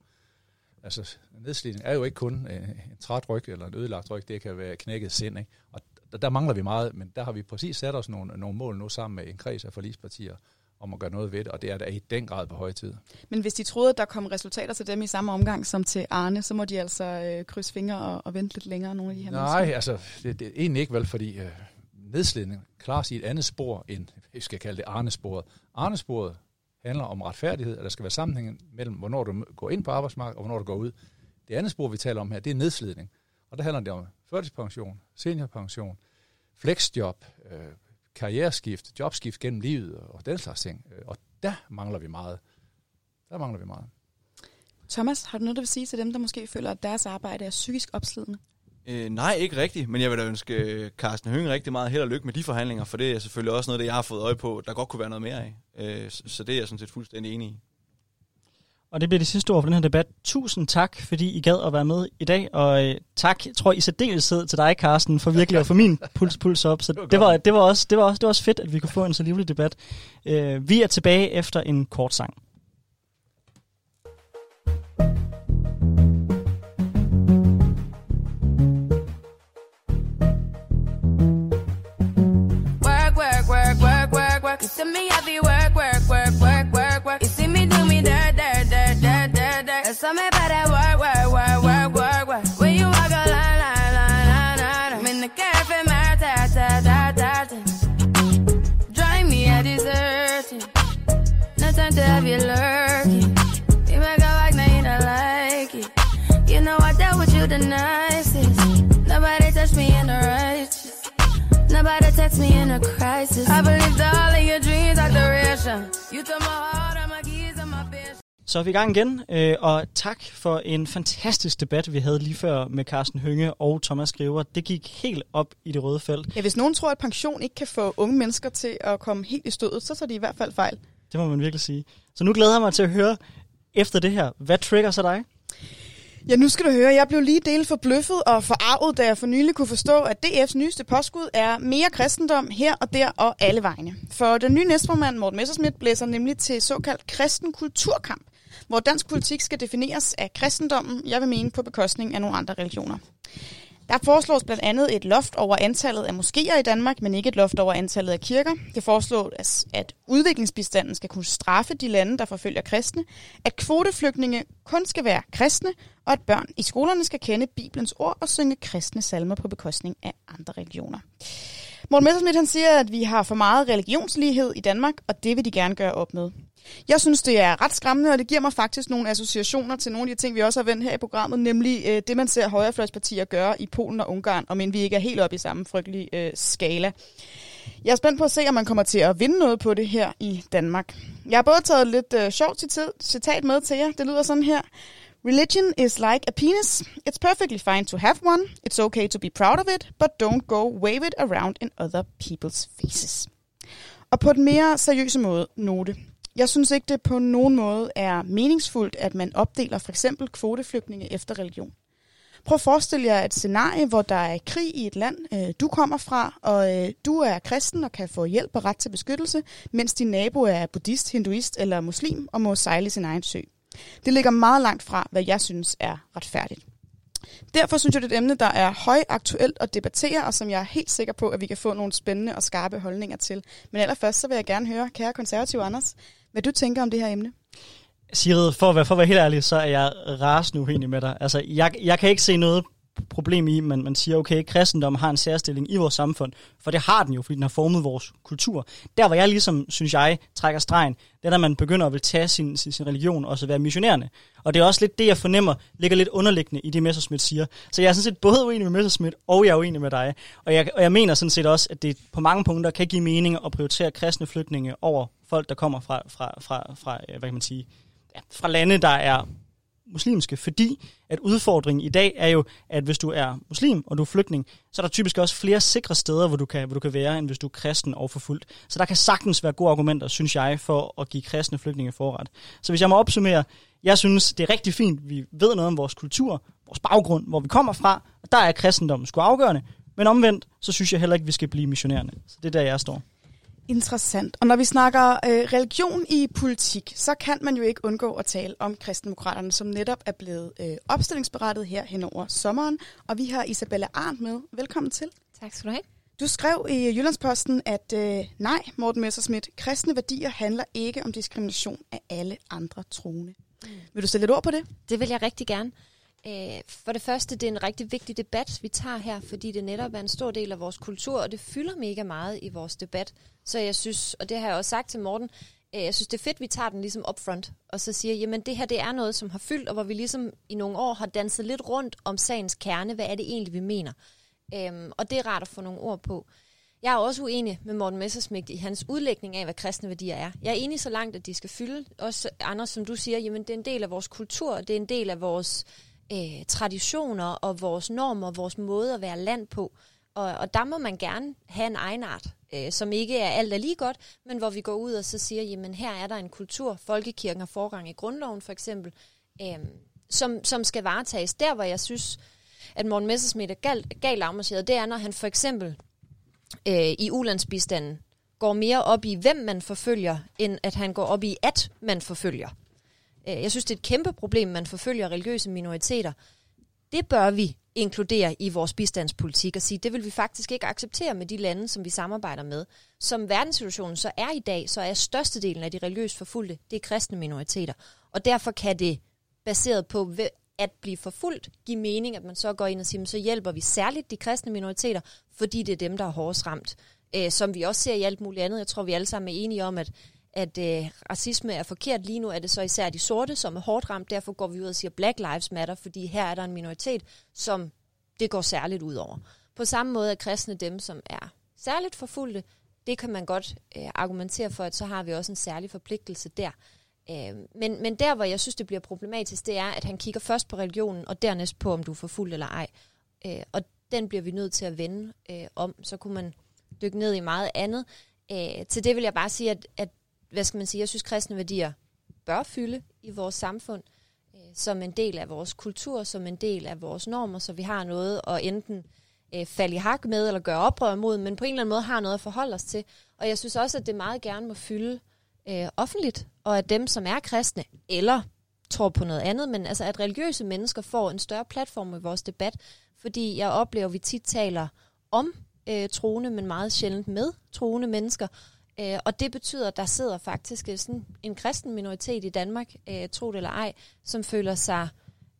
Altså, nedslidning er jo ikke kun øh, en træt ryg eller en ødelagt ryg, det kan være knækket sind. Ikke? Og der, der mangler vi meget, men der har vi præcis sat os nogle, nogle mål nu sammen med en kreds af forligspartier om at gøre noget ved det, og det er da i den grad på høje tid. Men hvis de troede, at der kom resultater til dem i samme omgang som til Arne, så må de altså øh, krydse fingre og, og vente lidt længere, nogle af de her Nej, mennesker. altså, det, det er egentlig ikke vel, fordi øh, nedslidning klarer sig i et andet spor, end vi skal kalde det Arnesporet. Arnesporet handler om retfærdighed, at der skal være sammenhæng mellem, hvornår du går ind på arbejdsmarkedet, og hvornår du går ud. Det andet spor, vi taler om her, det er nedslidning. Og der handler det om førtidspension, seniorpension, flexjob, øh, karriereskift, jobskift gennem livet og den slags ting. Øh, Og der mangler vi meget. Der mangler vi meget. Thomas, har du noget, du vil sige til dem, der måske føler, at deres arbejde er psykisk opslidende? Øh, nej, ikke rigtigt, men jeg vil da ønske øh, Carsten Hønge rigtig meget held og lykke med de forhandlinger, for det er selvfølgelig også noget, det jeg har fået øje på, der godt kunne være noget mere af. Øh, så, så det er jeg sådan set fuldstændig enig i. Og det bliver det sidste ord for den her debat. Tusind tak, fordi I gad at være med i dag, og øh, tak, jeg tror i særdeleshed til dig, Carsten, for virkelig at få min puls, puls op. Så det var, det, var også, det, var også, det var også fedt, at vi kunne få en så livlig debat. Øh, vi er tilbage efter en kort sang. Work, work, work, work, work, work. You see me happy work, work, work, work, work, work. You see me do nicest. Nobody touched me in the righteous. Nobody text me in a crisis. I believed all of your dreams are duration. You took my heart, all my keys, and my bitch. Så er vi i gang igen, øh, og tak for en fantastisk debat, vi havde lige før med Carsten Hønge og Thomas Skriver. Det gik helt op i det røde felt. Ja, hvis nogen tror, at pension ikke kan få unge mennesker til at komme helt i stødet, så tager de i hvert fald fejl. Det må man virkelig sige. Så nu glæder jeg mig til at høre efter det her. Hvad trigger så dig? Ja, nu skal du høre. Jeg blev lige delt forbløffet og forarvet, da jeg for nylig kunne forstå, at DF's nyeste påskud er mere kristendom her og der og alle vegne. For den nye næstformand, Morten Messersmith, blæser nemlig til såkaldt kristen kulturkamp, hvor dansk politik skal defineres af kristendommen, jeg vil mene på bekostning af nogle andre religioner. Der foreslås blandt andet et loft over antallet af moskéer i Danmark, men ikke et loft over antallet af kirker. Det foreslås, at udviklingsbistanden skal kunne straffe de lande, der forfølger kristne, at kvoteflygtninge kun skal være kristne, og at børn i skolerne skal kende Bibelens ord og synge kristne salmer på bekostning af andre religioner. Morten Messerschmidt han siger, at vi har for meget religionslighed i Danmark, og det vil de gerne gøre op med. Jeg synes, det er ret skræmmende, og det giver mig faktisk nogle associationer til nogle af de ting, vi også har vendt her i programmet, nemlig øh, det, man ser højrefløjspartier gøre i Polen og Ungarn, om end vi ikke er helt oppe i samme frygtelige øh, skala. Jeg er spændt på at se, om man kommer til at vinde noget på det her i Danmark. Jeg har både taget lidt øh, sjovt citat, citat med til jer. Det lyder sådan her. Religion is like a penis. It's perfectly fine to have one. It's okay to be proud of it, but don't go wave it around in other people's faces. Og på den mere seriøse måde, note. Jeg synes ikke, det på nogen måde er meningsfuldt, at man opdeler for eksempel kvoteflygtninge efter religion. Prøv at forestille jer et scenarie, hvor der er krig i et land, øh, du kommer fra, og øh, du er kristen og kan få hjælp og ret til beskyttelse, mens din nabo er buddhist, hinduist eller muslim og må sejle sin egen sø. Det ligger meget langt fra, hvad jeg synes er retfærdigt. Derfor synes jeg, det er et emne, der er højaktuelt at debattere, og som jeg er helt sikker på, at vi kan få nogle spændende og skarpe holdninger til. Men allerførst så vil jeg gerne høre, kære konservative Anders, hvad du tænker om det her emne. Sigrid, for at være, for at være helt ærlig, så er jeg rasende uenig med dig. Altså, jeg, jeg kan ikke se noget problem i, men man siger, okay, kristendom har en særstilling i vores samfund, for det har den jo, fordi den har formet vores kultur. Der, hvor jeg ligesom, synes jeg, trækker stregen, det er, når man begynder at vil tage sin, sin, sin religion og så være missionerende. Og det er også lidt det, jeg fornemmer, ligger lidt underliggende i det, Messerschmidt siger. Så jeg er sådan set både uenig med Messerschmidt, og jeg er uenig med dig. Og jeg, og jeg mener sådan set også, at det på mange punkter kan give mening at prioritere kristne flygtninge over folk, der kommer fra, fra, fra, fra øh, hvad kan man sige, ja, fra lande, der er muslimske, fordi at udfordringen i dag er jo, at hvis du er muslim og du er flygtning, så er der typisk også flere sikre steder, hvor du kan, hvor du kan være, end hvis du er kristen og forfulgt. Så der kan sagtens være gode argumenter, synes jeg, for at give kristne flygtninge forret. Så hvis jeg må opsummere, jeg synes, det er rigtig fint, vi ved noget om vores kultur, vores baggrund, hvor vi kommer fra, og der er kristendommen sgu afgørende, men omvendt, så synes jeg heller ikke, vi skal blive missionerende. Så det er der, jeg står. Interessant. Og når vi snakker øh, religion i politik, så kan man jo ikke undgå at tale om kristendemokraterne, som netop er blevet øh, opstillingsberettet her hen over sommeren. Og vi har Isabella Arndt med. Velkommen til. Tak skal du have. Du skrev i Jyllandsposten, at øh, nej, Morten Messerschmidt, kristne værdier handler ikke om diskrimination af alle andre troende. Mm. Vil du sætte lidt ord på det? Det vil jeg rigtig gerne. Øh, for det første, det er en rigtig vigtig debat, vi tager her, fordi det netop er en stor del af vores kultur, og det fylder mega meget i vores debat. Så jeg synes, og det har jeg også sagt til Morten, øh, jeg synes, det er fedt, at vi tager den ligesom upfront, og så siger, jamen det her, det er noget, som har fyldt, og hvor vi ligesom i nogle år har danset lidt rundt om sagens kerne. Hvad er det egentlig, vi mener? Øhm, og det er rart at få nogle ord på. Jeg er også uenig med Morten Messersmith i hans udlægning af, hvad kristne værdier er. Jeg er enig så langt, at de skal fylde. Også andre, som du siger, jamen det er en del af vores kultur, det er en del af vores øh, Øh, traditioner og vores normer, vores måde at være land på. Og, og der må man gerne have en egenart, øh, som ikke er alt er lige godt, men hvor vi går ud og så siger, jamen her er der en kultur, folkekirken har forgang i grundloven for eksempel, øh, som, som skal varetages. Der, hvor jeg synes, at Morten Messersmith er galt, galt afmarcheret, det er, når han for eksempel øh, i ulandsbistanden går mere op i, hvem man forfølger, end at han går op i, at man forfølger. Øh, jeg synes, det er et kæmpe problem, man forfølger religiøse minoriteter. Det bør vi inkludere i vores bistandspolitik og sige, det vil vi faktisk ikke acceptere med de lande, som vi samarbejder med. Som verdenssituationen så er i dag, så er størstedelen af de religiøst forfulgte, det er kristne minoriteter. Og derfor kan det, baseret på at blive forfulgt, give mening, at man så går ind og siger, så hjælper vi særligt de kristne minoriteter, fordi det er dem, der er hårdest ramt. Øh, som vi også ser i alt muligt andet. Jeg tror, vi alle sammen er enige om, at at øh, racisme er forkert. Lige nu er det så især de sorte, som er hårdt ramt. Derfor går vi ud og siger Black Lives Matter, fordi her er der en minoritet, som det går særligt ud over. På samme måde er kristne dem, som er særligt forfulgte. Det kan man godt øh, argumentere for, at så har vi også en særlig forpligtelse der. Øh, men, men der, hvor jeg synes, det bliver problematisk, det er, at han kigger først på religionen, og dernæst på, om du er forfulgt eller ej. Øh, og den bliver vi nødt til at vende øh, om. Så kunne man dykke ned i meget andet. Øh, til det vil jeg bare sige, at, at hvad skal man sige, jeg synes, kristne værdier bør fylde i vores samfund øh, som en del af vores kultur, som en del af vores normer, så vi har noget at enten øh, falde i hak med eller gøre oprør mod, men på en eller anden måde har noget at forholde os til. Og jeg synes også, at det meget gerne må fylde øh, offentligt, og at dem, som er kristne, eller tror på noget andet, men altså at religiøse mennesker får en større platform i vores debat, fordi jeg oplever, at vi tit taler om øh, troende, men meget sjældent med troende mennesker, Øh, og det betyder, at der sidder faktisk øh, sådan en kristen minoritet i Danmark, øh, tro det eller ej, som føler sig,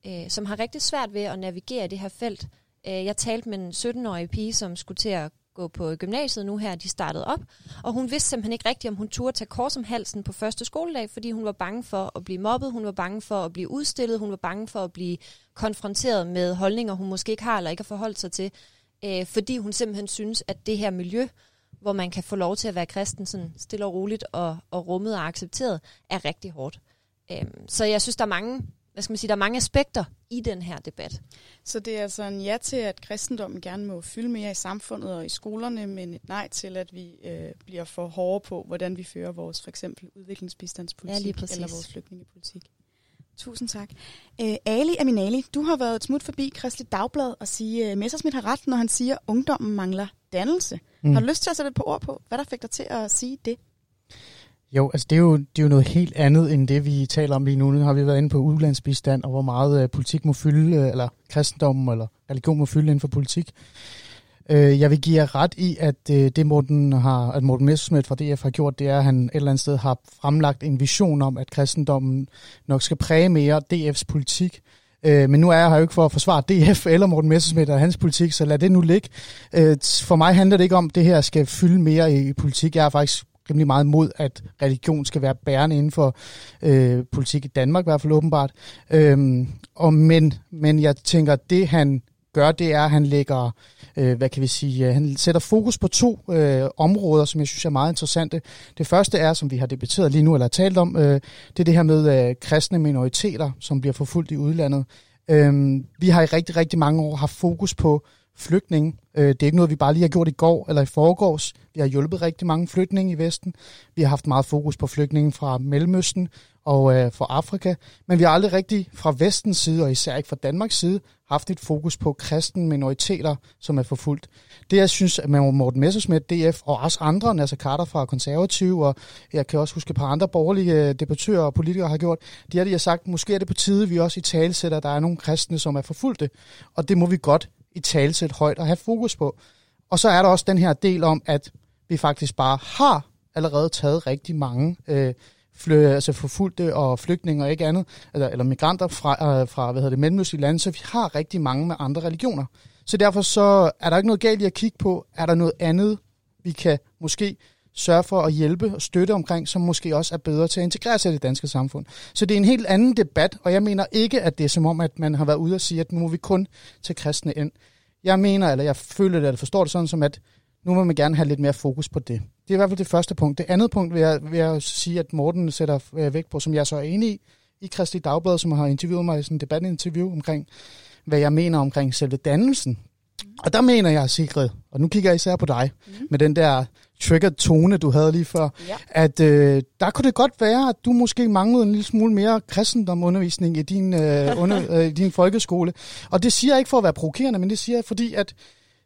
øh, som har rigtig svært ved at navigere det her felt. Øh, jeg talte med en 17-årig pige, som skulle til at gå på gymnasiet nu her, de startede op, og hun vidste simpelthen ikke rigtigt, om hun turde tage kors om halsen på første skoledag, fordi hun var bange for at blive mobbet, hun var bange for at blive udstillet, hun var bange for at blive konfronteret med holdninger, hun måske ikke har eller ikke har forholdt sig til, øh, fordi hun simpelthen synes, at det her miljø, hvor man kan få lov til at være kristen sådan stille og roligt og, og rummet og accepteret, er rigtig hårdt. Øhm, så jeg synes, der er mange hvad skal man sige, der er mange aspekter i den her debat. Så det er altså en ja til, at kristendommen gerne må fylde mere i samfundet og i skolerne, men et nej til, at vi øh, bliver for hårde på, hvordan vi fører vores for eksempel udviklingsbistandspolitik Ja, eller vores flygtningepolitik. Tusind tak. Øh, Ali Aminali, du har været et smut forbi Kristelig Dagblad og sige, at Messersmith har ret, når han siger, at ungdommen mangler dannelse. Mm. Har du lyst til at sætte et par ord på, hvad der fik dig til at sige det? Jo, altså det er jo, det er jo noget helt andet end det, vi taler om lige nu. Nu har vi været inde på udlandsbistand, og hvor meget øh, politik må fylde, øh, eller kristendommen eller religion må fylde inden for politik. Øh, jeg vil give jer ret i, at øh, det Morten, har, at Morten Messerschmidt fra DF har gjort, det er, at han et eller andet sted har fremlagt en vision om, at kristendommen nok skal præge mere DF's politik. Øh, men nu er jeg her jo ikke for at forsvare DF eller Morten Messerschmidt og hans politik, så lad det nu ligge. Øh, for mig handler det ikke om, at det her skal fylde mere i politik. Jeg er faktisk rimelig meget imod, at religion skal være bærende inden for øh, politik i Danmark, i hvert fald åbenbart. Øhm, og men, men jeg tænker, det han gør, det er, at han lægger, øh, øh, hvad kan vi sige, øh, han sætter fokus på to øh, områder, som jeg synes er meget interessante. Det første er, som vi har debatteret lige nu, eller talt om, øh, det er det her med øh, kristne minoriteter, som bliver forfulgt i udlandet. Øh, vi har i rigtig, rigtig mange år haft fokus på flygtninge. Øh, det er ikke noget, vi bare lige har gjort i går eller i forgårs. Vi har hjulpet rigtig mange flygtninge i Vesten. Vi har haft meget fokus på flygtninge fra Mellemøsten og øh, fra Afrika. Men vi har aldrig rigtig fra Vestens side, og især ikke fra Danmarks side, haft et fokus på kristne minoriteter, som er forfulgt. Det, jeg synes, at man Morten Messersmith, DF og også andre, Nasser Carter fra Konservative, og jeg kan også huske et par andre borgerlige øh, debattører og politikere har gjort, de har, de har sagt, måske er det på tide, at vi også i tale sætter, at der er nogle kristne, som er forfulgte. Og det må vi godt i talsæt højt og have fokus på. Og så er der også den her del om, at vi faktisk bare har allerede taget rigtig mange øh, flø, altså forfulgte og flygtninge og ikke andet, eller, eller migranter fra, øh, fra hvad hedder det, mellemøstlige lande, så vi har rigtig mange med andre religioner. Så derfor så er der ikke noget galt i at kigge på, er der noget andet, vi kan måske sørge for at hjælpe og støtte omkring, som måske også er bedre til at integrere sig i det danske samfund. Så det er en helt anden debat, og jeg mener ikke, at det er som om, at man har været ude og sige, at nu må vi kun til kristne ind. Jeg mener, eller jeg føler det, eller forstår det sådan som, at nu må man gerne have lidt mere fokus på det. Det er i hvert fald det første punkt. Det andet punkt vil jeg, vil jeg sige, at Morten sætter øh, vægt på, som jeg så er enig i, i Kristelig Dagblad, som har interviewet mig i sådan en debatinterview omkring, hvad jeg mener omkring selve dannelsen. Og der mener jeg, Sigrid, og nu kigger jeg især på dig, mm. med den der triggered tone, du havde lige før, Ja. at øh, der kunne det godt være, at du måske manglede en lille smule mere kristendomundervisning i din, øh, under, øh, i din folkeskole. Og det siger jeg ikke for at være provokerende, men det siger jeg, fordi at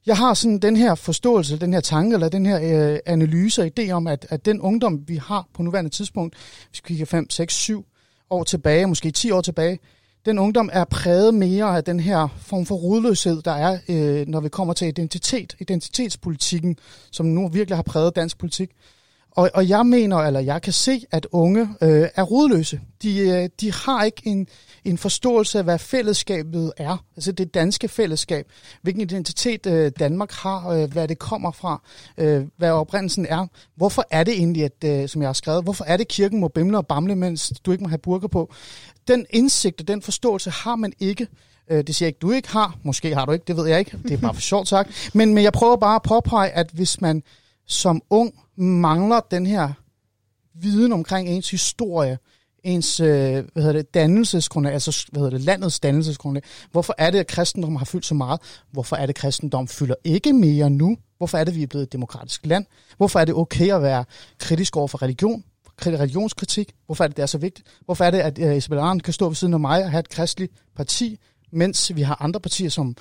jeg har sådan den her forståelse, den her tanke, eller den her øh, analyse og idé om, at, at den ungdom, vi har på nuværende tidspunkt, hvis vi kigger 5, 6, 7 år tilbage, måske 10 år tilbage, den ungdom er præget mere af den her form for rodløshed, der er, øh, når vi kommer til identitet, identitetspolitikken, som nu virkelig har præget dansk politik. Og, og jeg mener, eller jeg kan se, at unge øh, er rodløse. De, øh, de har ikke en, en forståelse af, hvad fællesskabet er. Altså det danske fællesskab. Hvilken identitet øh, Danmark har, øh, hvad det kommer fra, øh, hvad oprindelsen er. Hvorfor er det egentlig, at, øh, som jeg har skrevet, hvorfor er det, kirken må bimle og bamle, mens du ikke må have burker på? Den indsigt og den forståelse har man ikke. Øh, det siger jeg ikke, du ikke har. Måske har du ikke, det ved jeg ikke. Det er bare for sjovt sagt. Men, men jeg prøver bare at påpege, at hvis man som ung mangler den her viden omkring ens historie, ens øh, hvad hedder det, dannelsesgrundlag, altså hvad hedder det, landets dannelsesgrundlag. Hvorfor er det, at kristendom har fyldt så meget? Hvorfor er det, at kristendom fylder ikke mere nu? Hvorfor er det, at vi er blevet et demokratisk land? Hvorfor er det okay at være kritisk over for religion? Religionskritik. Hvorfor er det, det er så vigtigt? Hvorfor er det, at uh, Isabel Arendt kan stå ved siden af mig og have et kristeligt parti, mens vi har andre partier, som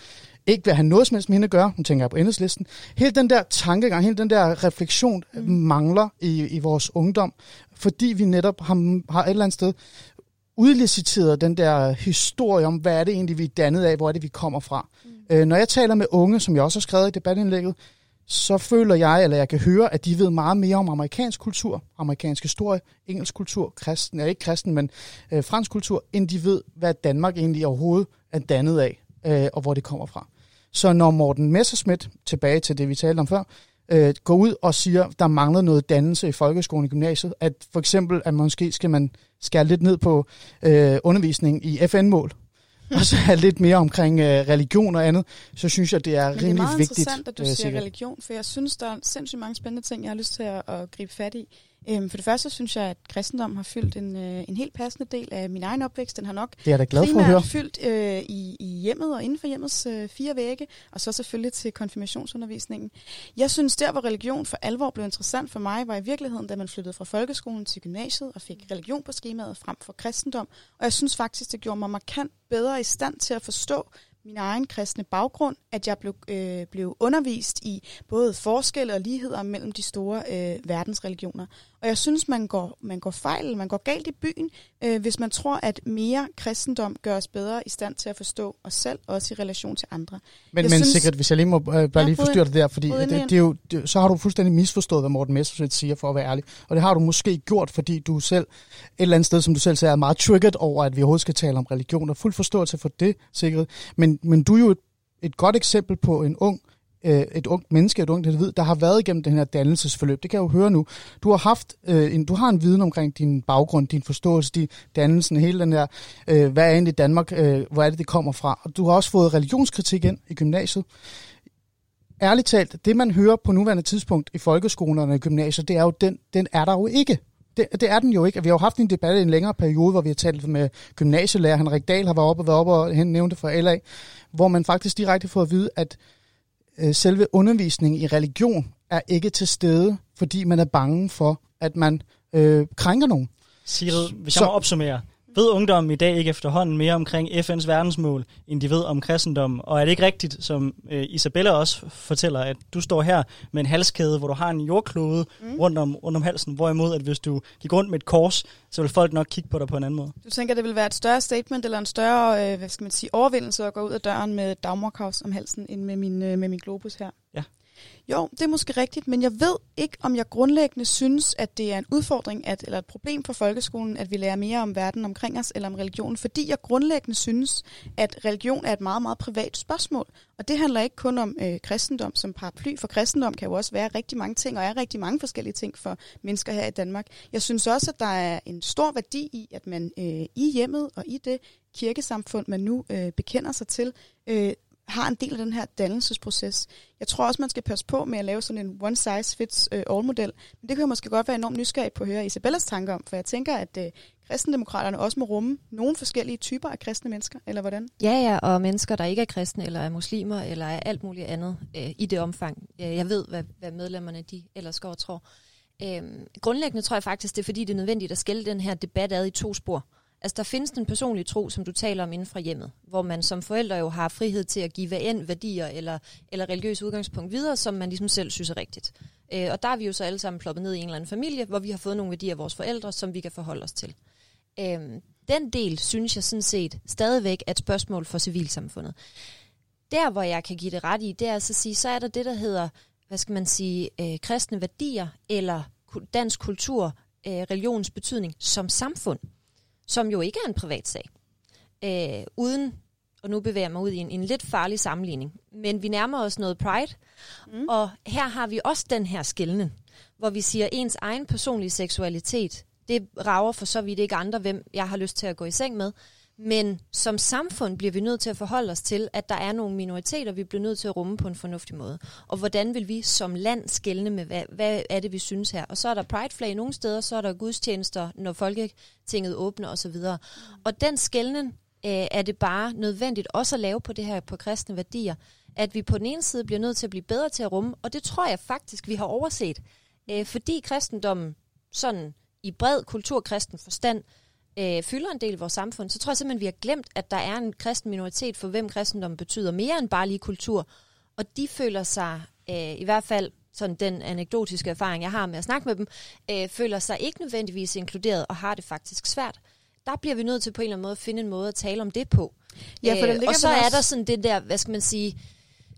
ikke vil have noget som helst med hende at gøre. Nu tænker jeg på enhedslisten. Hele den der tankegang, hele den der refleksion mm. mangler i, i vores ungdom, fordi vi netop har, har et eller andet sted udliciteret den der historie om, hvad er det egentlig, vi er dannet af, hvor er det, vi kommer fra. Mm. Øh, når jeg taler med unge, som jeg også har skrevet i debatindlægget, så føler jeg, eller jeg kan høre, at de ved meget mere om amerikansk kultur, amerikansk historie, engelsk kultur, kristen, er ikke kristen, men øh, fransk kultur, end de ved, hvad Danmark egentlig overhovedet er dannet af, øh, og hvor det kommer fra. Så når Morten Messerschmidt, tilbage til det, vi talte om før, øh, går ud og siger, der mangler noget dannelse i folkeskolen og gymnasiet, at for eksempel, at måske skal man skære lidt ned på øh, undervisning i FN-mål, og så have lidt mere omkring øh, religion og andet, så synes jeg, det er Men det er rimelig meget vigtigt. interessant, at du øh, siger sikkert. religion, for jeg synes, der er sindssygt mange spændende ting, jeg har lyst til at, at gribe fat i. Øhm, for det første synes jeg, at kristendom har fyldt en, øh, en helt passende del af min egen opvækst. Den har nok Det er da glad for at høre. fyldt øh, i, i hjemmet og inden for hjemmets øh, fire vægge, og så selvfølgelig til konfirmationsundervisningen. Jeg synes, der hvor religion for alvor blev interessant for mig, var i virkeligheden, da man flyttede fra folkeskolen til gymnasiet og fik religion på skemaet frem for kristendom. Og jeg synes faktisk, det gjorde mig markant bedre i stand til at forstå min egen kristne baggrund, at jeg blev, øh, blev undervist i både forskelle og ligheder mellem de store øh, verdensreligioner. Og jeg synes, man går, man går fejl, man går galt i byen, øh, hvis man tror, at mere kristendom gør os bedre i stand til at forstå os selv, også i relation til andre. Men, Jeg men synes- sikkert, hvis jeg lige må øh, bare lige forstyrre dig der, fordi det, det, i er jo, det, så har du fuldstændig misforstået, hvad Morten Messerschmidt siger, for at være ærlig. Og det har du måske gjort, fordi du selv, et eller andet sted, som du selv sagde, er meget triggered over, at vi overhovedet skal tale om religion, og fuld forståelse for det, sikkert. Men, men du er jo et, et godt eksempel på en ung øh, Øh, et ungt menneske, et ungt individ, der har været igennem den her dannelsesforløb. Det kan jeg jo høre nu. Du har haft øh, en, du har en viden omkring din baggrund, din forståelse, din dannelsen, hele den her, øh, hvad er egentlig Danmark, øh, hvor er det, det kommer fra. Og du har også fået religionskritik ind i gymnasiet. Ærligt talt, det man hører på nuværende tidspunkt i folkeskolerne og gymnasier, det er jo, den, den er der jo ikke. Det, det er den jo ikke. Vi har jo haft en debat i en længere periode, hvor vi har talt med gymnasielærer. Henrik Dahl har været oppe og været oppe og han nævnte fra LA, hvor man faktisk direkte får at vide, at øh, selve undervisningen i religion er ikke til stede, fordi man er bange for, at man øh, krænker nogen. Sigrid, hvis Så- jeg må opsummere. Ved ungdommen i dag ikke efterhånden mere omkring FN's verdensmål, end de ved om kristendom? Og er det ikke rigtigt, som øh, Isabella også fortæller, at du står her med en halskæde, hvor du har en jordklode mm. rundt, om, rundt om halsen, hvorimod at hvis du gik rundt med et kors, så vil folk nok kigge på dig på en anden måde? Du tænker, det vil være et større statement eller en større øh, hvad skal man sige, overvindelse at gå ud af døren med et om halsen, end med min, øh, med min globus her? Ja. Jo, det er måske rigtigt, men jeg ved ikke, om jeg grundlæggende synes, at det er en udfordring at, eller et problem for folkeskolen, at vi lærer mere om verden omkring os eller om religion, fordi jeg grundlæggende synes, at religion er et meget, meget privat spørgsmål. Og det handler ikke kun om øh, kristendom som paraply, for kristendom kan jo også være rigtig mange ting, og er rigtig mange forskellige ting for mennesker her i Danmark. Jeg synes også, at der er en stor værdi i, at man øh, i hjemmet og i det kirkesamfund, man nu øh, bekender sig til, øh, har en del af den her dannelsesproces. Jeg tror også, man skal passe på med at lave sådan en one size fits øh, all model. Men det kan jeg måske godt være enormt nysgerrig på at høre Isabellas tanker om, for jeg tænker, at øh, kristendemokraterne også må rumme nogle forskellige typer af kristne mennesker, eller hvordan? Ja, ja, og mennesker, der ikke er kristne, eller er muslimer, eller er alt muligt andet øh, i det omfang. Jeg ved, hvad, hvad medlemmerne de ellers går og tror. Øh, grundlæggende tror jeg faktisk, det er fordi, det er nødvendigt at skille den her debat ad i to spor. Altså, der findes den personlige tro, som du taler om inden fra hjemmet, hvor man som forældre jo har frihed til at give hvad end værdier eller, eller religiøs udgangspunkt videre, som man ligesom selv synes er rigtigt. Øh, og der er vi jo så alle sammen ploppet ned i en eller anden familie, hvor vi har fået nogle værdier af vores forældre, som vi kan forholde os til. Øh, den del synes jeg sådan set stadigvæk er et spørgsmål for civilsamfundet. Der, hvor jeg kan give det ret i, det er altså at sige, så er der det, der hedder, hvad skal man sige, øh, kristne værdier, eller dansk kultur, øh, religions betydning som samfund, som jo ikke er en privat sag. Øh, uden, og nu bevæger jeg mig ud i en, en lidt farlig sammenligning, men vi nærmer os noget pride, mm. og her har vi også den her skældning, hvor vi siger, ens egen personlige seksualitet, det rager for så vidt ikke andre, hvem jeg har lyst til at gå i seng med. Men som samfund bliver vi nødt til at forholde os til, at der er nogle minoriteter, vi bliver nødt til at rumme på en fornuftig måde. Og hvordan vil vi som land skælne med, hvad, hvad er det, vi synes her? Og så er der prideflag nogle steder, så er der gudstjenester, når Folketinget åbner osv. Og den skældning øh, er det bare nødvendigt også at lave på det her på kristne værdier. At vi på den ene side bliver nødt til at blive bedre til at rumme, og det tror jeg faktisk, vi har overset. Øh, fordi kristendommen sådan i bred kulturkristen forstand øh, fylder en del i vores samfund, så tror jeg simpelthen, vi har glemt, at der er en kristen minoritet, for hvem kristendommen betyder mere end bare lige kultur. Og de føler sig, øh, i hvert fald sådan den anekdotiske erfaring, jeg har med at snakke med dem, øh, føler sig ikke nødvendigvis inkluderet og har det faktisk svært. Der bliver vi nødt til på en eller anden måde at finde en måde at tale om det på. Ja, for Øh, og så er der sådan det der, hvad skal man sige,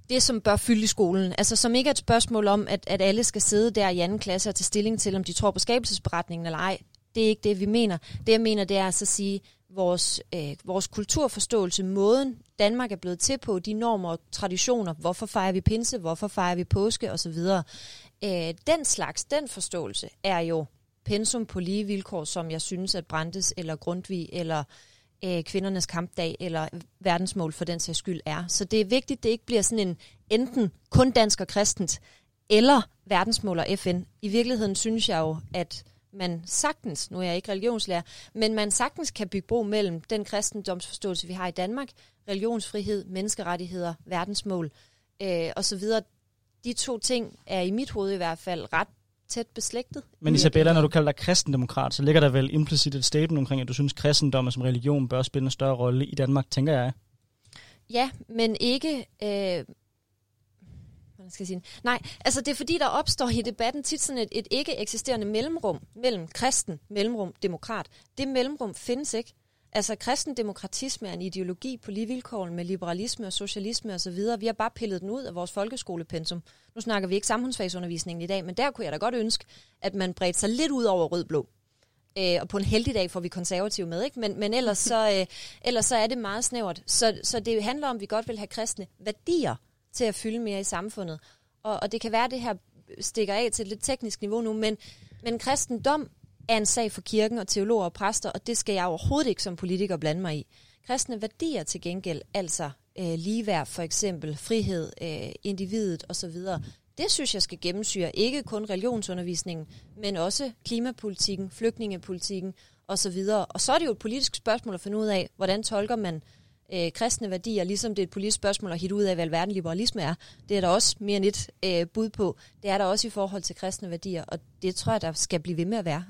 det, som bør fylde i skolen. Altså, som ikke er et spørgsmål om, at, at alle skal sidde der i anden klasse og tage stilling til, om de tror på skabelsesberetningen eller ej. Det er ikke det, vi mener. Det, jeg mener, det er altså at sige, vores, øh, vores kulturforståelse, måden Danmark er blevet til på, de normer og traditioner, hvorfor fejrer vi pinse, hvorfor fejrer vi påske osv. Øh, den slags, den forståelse er jo pensum på lige vilkår, som jeg synes, at Brandes eller Grundtvig eller øh, kvindernes kampdag eller verdensmål for den sags skyld er. Så det er vigtigt, det ikke bliver sådan en enten kun dansk og kristent, eller verdensmål og FN. I virkeligheden synes jeg jo, at man sagtens, nu er jeg ikke religionslærer, men man sagtens kan bygge bro mellem den kristendomsforståelse, vi har i Danmark, religionsfrihed, menneskerettigheder, verdensmål øh, osv. De to ting er i mit hoved i hvert fald ret tæt beslægtet. Men Isabella, når du kalder dig kristendemokrat, så ligger der vel implicit et statement omkring, at du synes, at kristendom som religion bør spille en større rolle i Danmark, tænker jeg. Ja, men ikke... Øh, man skal sige? Nej, altså det er fordi, der opstår i debatten tit sådan et, et ikke eksisterende mellemrum mellem kristen, mellemrum, demokrat. Det mellemrum findes ikke. Altså kristendemokratisme er en ideologi på lige vilkår med liberalisme og socialisme osv. Vi har bare pillet den ud af vores folkeskolepensum. Nu snakker vi ikke samfundsfagsundervisningen i dag, men der kunne jeg da godt ønske, at man bredte sig lidt ud over rød-blå. Øh, og på en heldig dag får vi konservative med, ikke? Men, men ellers, så, øh, ellers så er det meget snævert. Så, så det handler om, at vi godt vil have kristne værdier til at fylde mere i samfundet. Og, og det kan være, at det her stikker af til et lidt teknisk niveau nu, men, men kristendom er en sag for kirken og teologer og præster, og det skal jeg overhovedet ikke som politiker blande mig i. Kristne værdier til gengæld, altså øh, ligeværd for eksempel, frihed, øh, individet osv., det synes jeg skal gennemsyre ikke kun religionsundervisningen, men også klimapolitikken, flygtningepolitikken osv. Og så er det jo et politisk spørgsmål at finde ud af, hvordan tolker man øh, kristne værdier, ligesom det er et politisk spørgsmål at hitte ud af, hvad verden liberalisme er. Det er der også mere end et øh, bud på. Det er der også i forhold til kristne værdier, og det tror jeg, der skal blive ved med at være.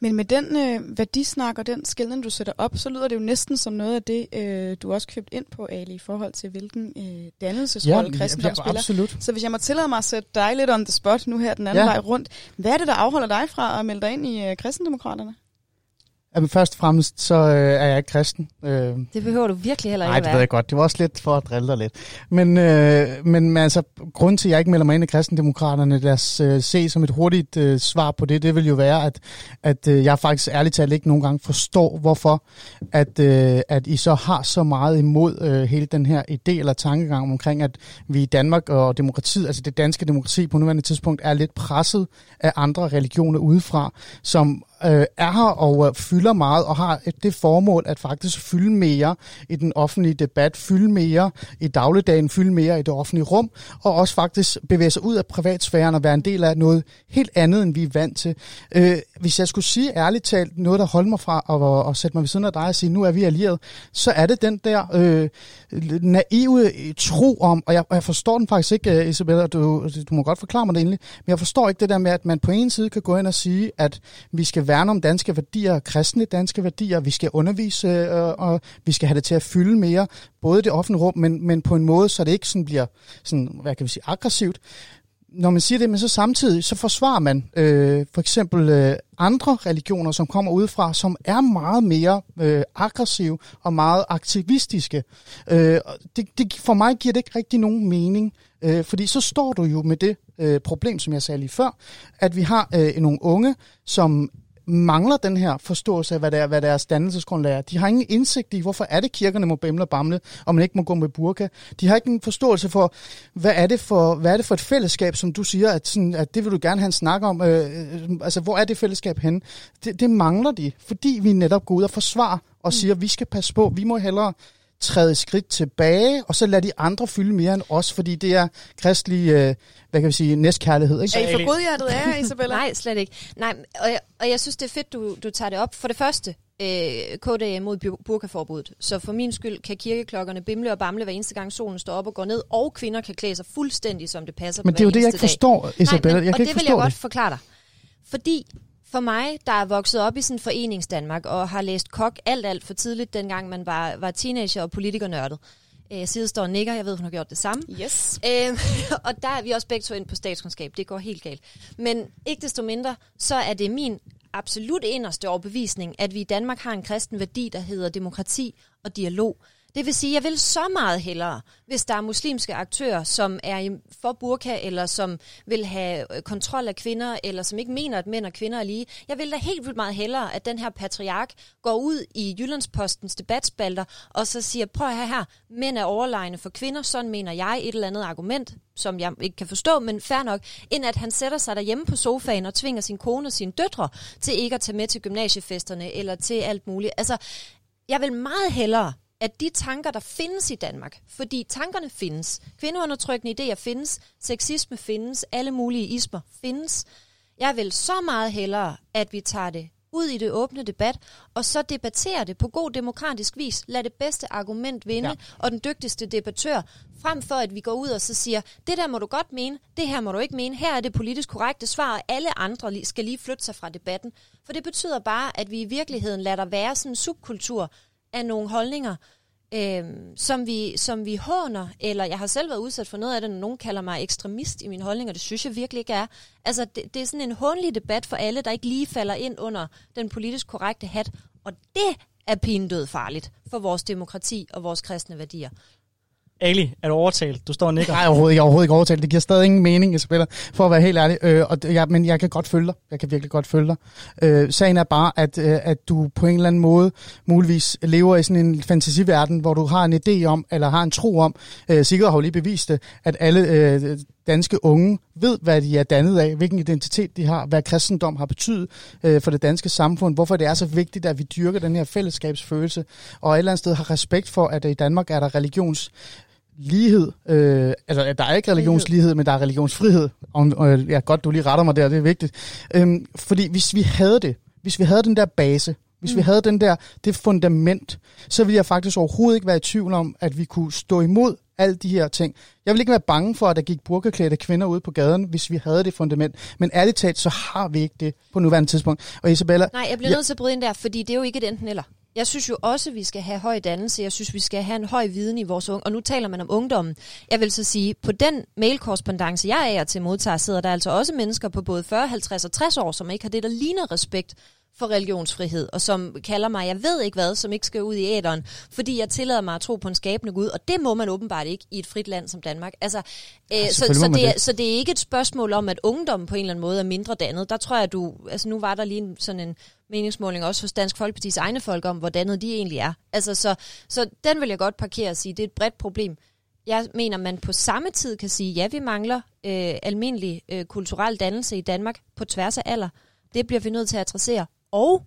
Men med den øh, værdisnak og den skældning, du sætter op, så lyder det jo næsten som noget af det, øh, du også købt ind på, Ali, i forhold til hvilken øh, dannelsesrolle ja, kristendom ja, spiller. Absolut. Så hvis jeg må tillade mig at sætte dig lidt on the spot nu her den anden ja. vej rundt, hvad er det, der afholder dig fra at melde dig ind i øh, kristendemokraterne? Jamen, først og fremmest, så øh, er jeg ikke kristen. Øh, det behøver du virkelig heller ikke Nej, det ved jeg godt. Det var også lidt for at drille dig lidt. Men, øh, men, altså, grund til, at jeg ikke melder mig ind i kristendemokraterne, lad os øh, se som et hurtigt øh, svar på det, det vil jo være, at, at øh, jeg faktisk ærligt talt ikke nogen gange forstår, hvorfor at, øh, at I så har så meget imod øh, hele den her idé eller tankegang omkring, at vi i Danmark og demokratiet, altså det danske demokrati på nuværende tidspunkt, er lidt presset af andre religioner udefra, som øh, er her og øh, fylder meget, og har det formål at faktisk fylde mere i den offentlige debat, fylde mere i dagligdagen, fylde mere i det offentlige rum, og også faktisk bevæge sig ud af privatsfæren og være en del af noget helt andet, end vi er vant til. Øh, hvis jeg skulle sige ærligt talt noget, der holder mig fra at, at sætte mig ved siden af dig og sige, nu er vi allieret, så er det den der øh, naive øh, tro om, og jeg, jeg forstår den faktisk ikke, øh, Isabella, du, du må godt forklare mig det egentlig, men jeg forstår ikke det der med, at man på en side kan gå ind og sige, at vi skal værne om danske værdier, kristne danske værdier, vi skal undervise, øh, og vi skal have det til at fylde mere, både det offentlige rum, men, men på en måde, så det ikke sådan bliver sådan, hvad kan vi sige, aggressivt. Når man siger det, men så samtidig, så forsvarer man øh, for eksempel øh, andre religioner, som kommer udefra, som er meget mere øh, aggressive og meget aktivistiske. Øh, det, det, for mig giver det ikke rigtig nogen mening, øh, fordi så står du jo med det øh, problem, som jeg sagde lige før, at vi har øh, nogle unge, som mangler den her forståelse af, hvad, det er, hvad deres dannelsesgrundlag er. De har ingen indsigt i, hvorfor er det kirkerne må bæmle og bamle, og man ikke må gå med burka. De har ikke en forståelse for, hvad er det for, hvad er det for et fællesskab, som du siger, at, sådan, at det vil du gerne have en snak om. Øh, øh, altså, hvor er det fællesskab henne? Det, det mangler de, fordi vi netop går ud og forsvarer og siger, at vi skal passe på, vi må hellere træde skridt tilbage, og så lade de andre fylde mere end os, fordi det er kristelig, øh, hvad kan vi sige, næstkærlighed. Ikke? Er I for godhjertet af Isabella? Nej, slet ikke. Nej, og jeg, og jeg synes, det er fedt, du, du tager det op. For det første, øh, KD er imod burkaforbuddet. Så for min skyld kan kirkeklokkerne bimle og bamle hver eneste gang solen står op og går ned, og kvinder kan klæde sig fuldstændig, som det passer Men det er jo det, jeg ikke forstår, Isabella. Nej, men, jeg kan og ikke det vil jeg det. godt forklare dig. Fordi for mig, der er vokset op i sådan en forenings Danmark, og har læst kok alt, alt for tidligt, dengang man var, var teenager og politikernørdet. Øh, Side står og nikker, jeg ved, hun har gjort det samme. Yes. Øh, og der er vi også begge to ind på statskundskab, det går helt galt. Men ikke desto mindre, så er det min absolut inderste overbevisning, at vi i Danmark har en kristen værdi, der hedder demokrati og dialog. Det vil sige, at jeg vil så meget hellere, hvis der er muslimske aktører, som er for burka, eller som vil have øh, kontrol af kvinder, eller som ikke mener, at mænd og kvinder er lige. Jeg vil da helt vildt meget hellere, at den her patriark går ud i Jyllandspostens debatspalter, og så siger, prøv at her, mænd er overlegne for kvinder, sådan mener jeg et eller andet argument, som jeg ikke kan forstå, men fair nok, end at han sætter sig derhjemme på sofaen og tvinger sin kone og sine døtre til ikke at tage med til gymnasiefesterne, eller til alt muligt. Altså, jeg vil meget hellere at de tanker, der findes i Danmark, fordi tankerne findes, kvindeundertrykkende idéer findes, sexisme findes, alle mulige ismer findes, Jeg vil så meget hellere, at vi tager det ud i det åbne debat, og så debatterer det på god demokratisk vis. Lad det bedste argument vinde, Ja. og den dygtigste debattør, frem for at vi går ud og så siger, det der må du godt mene, det her må du ikke mene, her er det politisk korrekte svar, og alle andre skal lige flytte sig fra debatten. For det betyder bare, at vi i virkeligheden lader der være sådan en subkultur af nogle holdninger, øh, som, vi, som vi håner, eller jeg har selv været udsat for noget af det, når nogen kalder mig ekstremist i min holdning, og det synes jeg virkelig ikke er. Altså, det, det er sådan en hånlig debat for alle, der ikke lige falder ind under den politisk korrekte hat, og det er pinedød farligt for vores demokrati og vores kristne værdier. Ali, er du overtalt? Du står og nikker. Nej, overhovedet ikke, overhovedet ikke overtalt. Det giver stadig ingen mening, jeg spiller, for at være helt ærlig. Øh, og, ja, men jeg kan godt følge dig. Jeg kan virkelig godt følge dig. Øh, sagen er bare, at, øh, at du på en eller anden måde muligvis lever i sådan en fantasiverden, hvor du har en idé om, eller har en tro om, øh, Sigurd har jo lige bevist det, at alle øh, danske unge ved, hvad de er dannet af, hvilken identitet de har, hvad kristendom har betydet øh, for det danske samfund, hvorfor det er så vigtigt, at vi dyrker den her fællesskabsfølelse, og et eller andet sted har respekt for, at i Danmark er der religions lighed. Øh, altså, der er ikke religionslighed, men der er religionsfrihed. Og, og, ja, godt, du lige retter mig der, det er vigtigt. Øhm, fordi hvis vi havde det, hvis vi havde den der base, hvis mm. vi havde den der, det fundament, så ville jeg faktisk overhovedet ikke være i tvivl om, at vi kunne stå imod alle de her ting. Jeg vil ikke være bange for, at der gik burkaklædte kvinder ud på gaden, hvis vi havde det fundament. Men ærligt talt, så har vi ikke det på nuværende tidspunkt. Og Isabella, Nej, jeg bliver ja. nødt til at bryde ind der, fordi det er jo ikke et enten eller. Jeg synes jo også, at vi skal have høj dannelse. Jeg synes, vi skal have en høj viden i vores unge. Og nu taler man om ungdommen. Jeg vil så sige, på den mailkorrespondance, jeg er til modtager, sidder der altså også mennesker på både 40, 50 og 60 år, som ikke har det, der ligner respekt for religionsfrihed, og som kalder mig, jeg ved ikke hvad, som ikke skal ud i æderen, fordi jeg tillader mig at tro på en skabende Gud, og det må man åbenbart ikke i et frit land som Danmark. Altså, øh, så, så, det er, det. så det er ikke et spørgsmål om, at ungdommen på en eller anden måde er mindre dannet. Der tror jeg, du, altså nu var der lige en, sådan en meningsmåling også hos Dansk Folkepartis egne folk om, hvor dannet de egentlig er. Altså, så, så den vil jeg godt parkere og sige, det er et bredt problem. Jeg mener, man på samme tid kan sige, ja, vi mangler øh, almindelig øh, kulturel dannelse i Danmark på tværs af alder. Det bliver vi nødt til at adressere. Og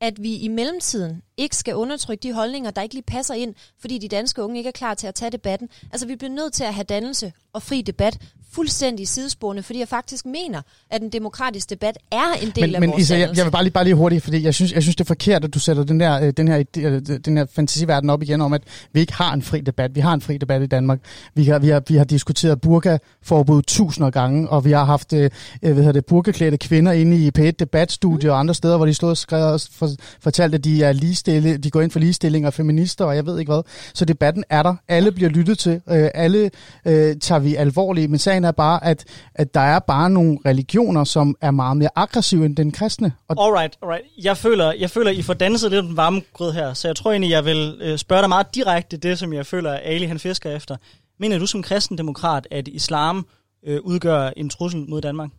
at vi i mellemtiden ikke skal undertrykke de holdninger, der ikke lige passer ind, fordi de danske unge ikke er klar til at tage debatten. Altså, vi bliver nødt til at have dannelse og fri debat fuldstændig sidesporende, fordi jeg faktisk mener, at en demokratisk debat er en del men, af men vores Isa, jeg, jeg vil bare lige, bare lige hurtigt, fordi jeg synes, jeg synes, det er forkert, at du sætter den, der, øh, den, her, øh, den her fantasiverden op igen om, at vi ikke har en fri debat. Vi har en fri debat i Danmark. Vi har, vi har, vi har diskuteret burka-forbud tusinder gange, og vi har haft øh, hvad hedder det, burkaklædte kvinder inde i P1 Debatstudie og andre steder, hvor de stod og skrev og for, fortalte, at de, er ligestille, de går ind for ligestilling og feminister, og jeg ved ikke hvad. Så debatten er der. Alle bliver lyttet til. Øh, alle øh, tager vi alvorligt. Men sagen er bare, at, at der er bare nogle religioner, som er meget mere aggressive end den kristne. Og Alright, alright. Jeg føler, jeg føler, I får danset lidt den varme grød her, så jeg tror egentlig, jeg vil øh, spørge dig meget direkte det, som jeg føler, at Ali han fisker efter. Mener du som kristendemokrat, at islam øh, udgør en trussel mod Danmark?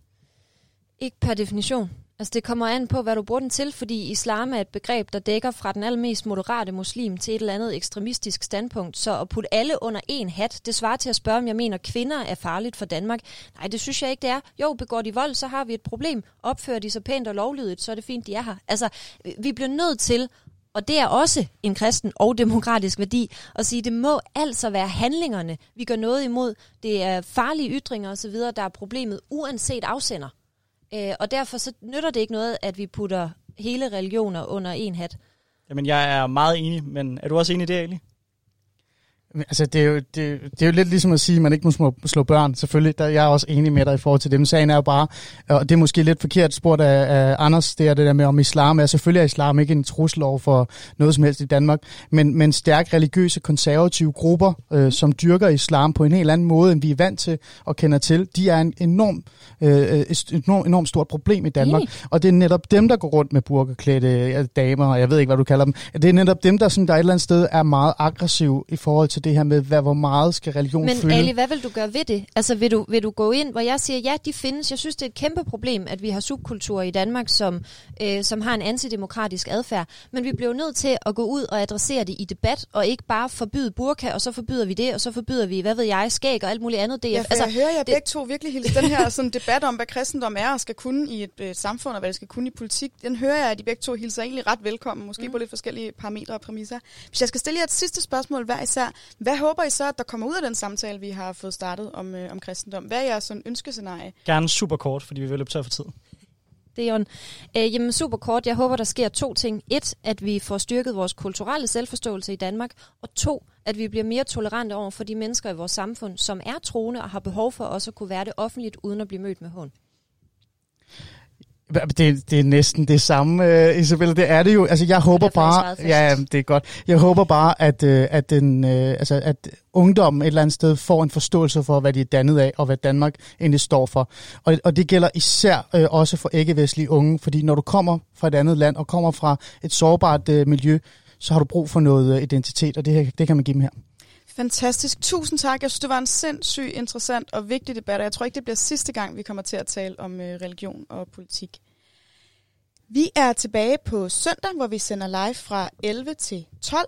Ikke per definition. Altså det kommer an på, hvad du bruger den til, fordi islam er et begreb, der dækker fra den allermest moderate muslim til et eller andet ekstremistisk standpunkt. Så at putte alle under en hat, det svarer til at spørge, om jeg mener, at kvinder er farligt for Danmark. Nej, det synes jeg ikke, det er. Jo, begår de vold, så har vi et problem. Opfører de så pænt og lovlydigt, så er det fint, de er her. Altså, vi bliver nødt til og det er også en kristen og demokratisk værdi, at sige, det må altså være handlingerne, vi gør noget imod. Det er farlige ytringer osv., der er problemet, uanset afsender. Øh, og derfor så nytter det ikke noget, at vi putter hele religioner under en hat. Jamen, jeg er meget enig, men er du også enig i det, egentlig? Altså, det er, jo, det, det er jo lidt ligesom at sige, at man ikke må slå, slå børn. Selvfølgelig, der, jeg er også enig med dig i forhold til det. Men sagen er jo bare, og det er måske lidt forkert spurgt af, af Anders, det er det der med, om islam er. Selvfølgelig er islam ikke en trussel over for noget som helst i Danmark, men, men stærke religiøse, konservative grupper, øh, som dyrker islam på en helt anden måde, end vi er vant til og kender til, de er en enorm, øh, et enormt, enormt stort problem i Danmark. Enig. Og det er netop dem, der går rundt med burkaklædte øh, damer, og jeg ved ikke, hvad du kalder dem. Det er netop dem, der, sådan, der et eller andet sted er meget aggressive i forhold til det her med, hvad, hvor meget skal religion Men fylde. Ali, hvad vil du gøre ved det? Altså vil du, vil du gå ind, hvor jeg siger, ja, de findes. Jeg synes, det er et kæmpe problem, at vi har subkulturer i Danmark, som, øh, som har en antidemokratisk adfærd. Men vi bliver nødt til at gå ud og adressere det i debat, og ikke bare forbyde burka, og så forbyder vi det, og så forbyder vi, hvad ved jeg, skæg og alt muligt andet. Det, Ja, altså, jeg hører jer det- begge to virkelig hilse den her sådan, debat om, hvad kristendom er og skal kunne i et øh, samfund, og hvad det skal kunne i politik. Den hører jeg, at de begge to hilser egentlig ret velkommen, måske mm. på lidt forskellige parametre og præmisser. Hvis jeg skal stille jer et sidste spørgsmål hver især, hvad håber I så, at der kommer ud af den samtale, vi har fået startet om, øh, om kristendom? Hvad er jeres sådan, ønskescenarie? Gerne super kort, fordi vi vil løbe tør for tid. Deon. Øh, jamen super kort, jeg håber, der sker to ting. Et, at vi får styrket vores kulturelle selvforståelse i Danmark, og to, at vi bliver mere tolerante over for de mennesker i vores samfund, som er troende og har behov for også at kunne være det offentligt, uden at blive mødt med hån. Det, det er næsten det samme, uh, Isabella. Det er det jo. Altså, jeg håber jeg bare... Ja, det er godt. Jeg håber bare, at, uh, at, den, uh, altså, at ungdommen et eller andet sted får en forståelse for, hvad de er dannet af, og hvad Danmark egentlig står for. Og, og det gælder især uh, også for ikke-vestlige unge, fordi når du kommer fra et andet land, og kommer fra et sårbart uh, miljø, så har du brug for noget identitet, og det, her, det kan man give dem her. Fantastisk. Tusind tak. Jeg synes, det var en sindssygt interessant og vigtig debat, og jeg tror ikke, det bliver sidste gang, vi kommer til at tale om øh, religion og politik. Vi er tilbage på søndag, hvor vi sender live fra 11 til 12.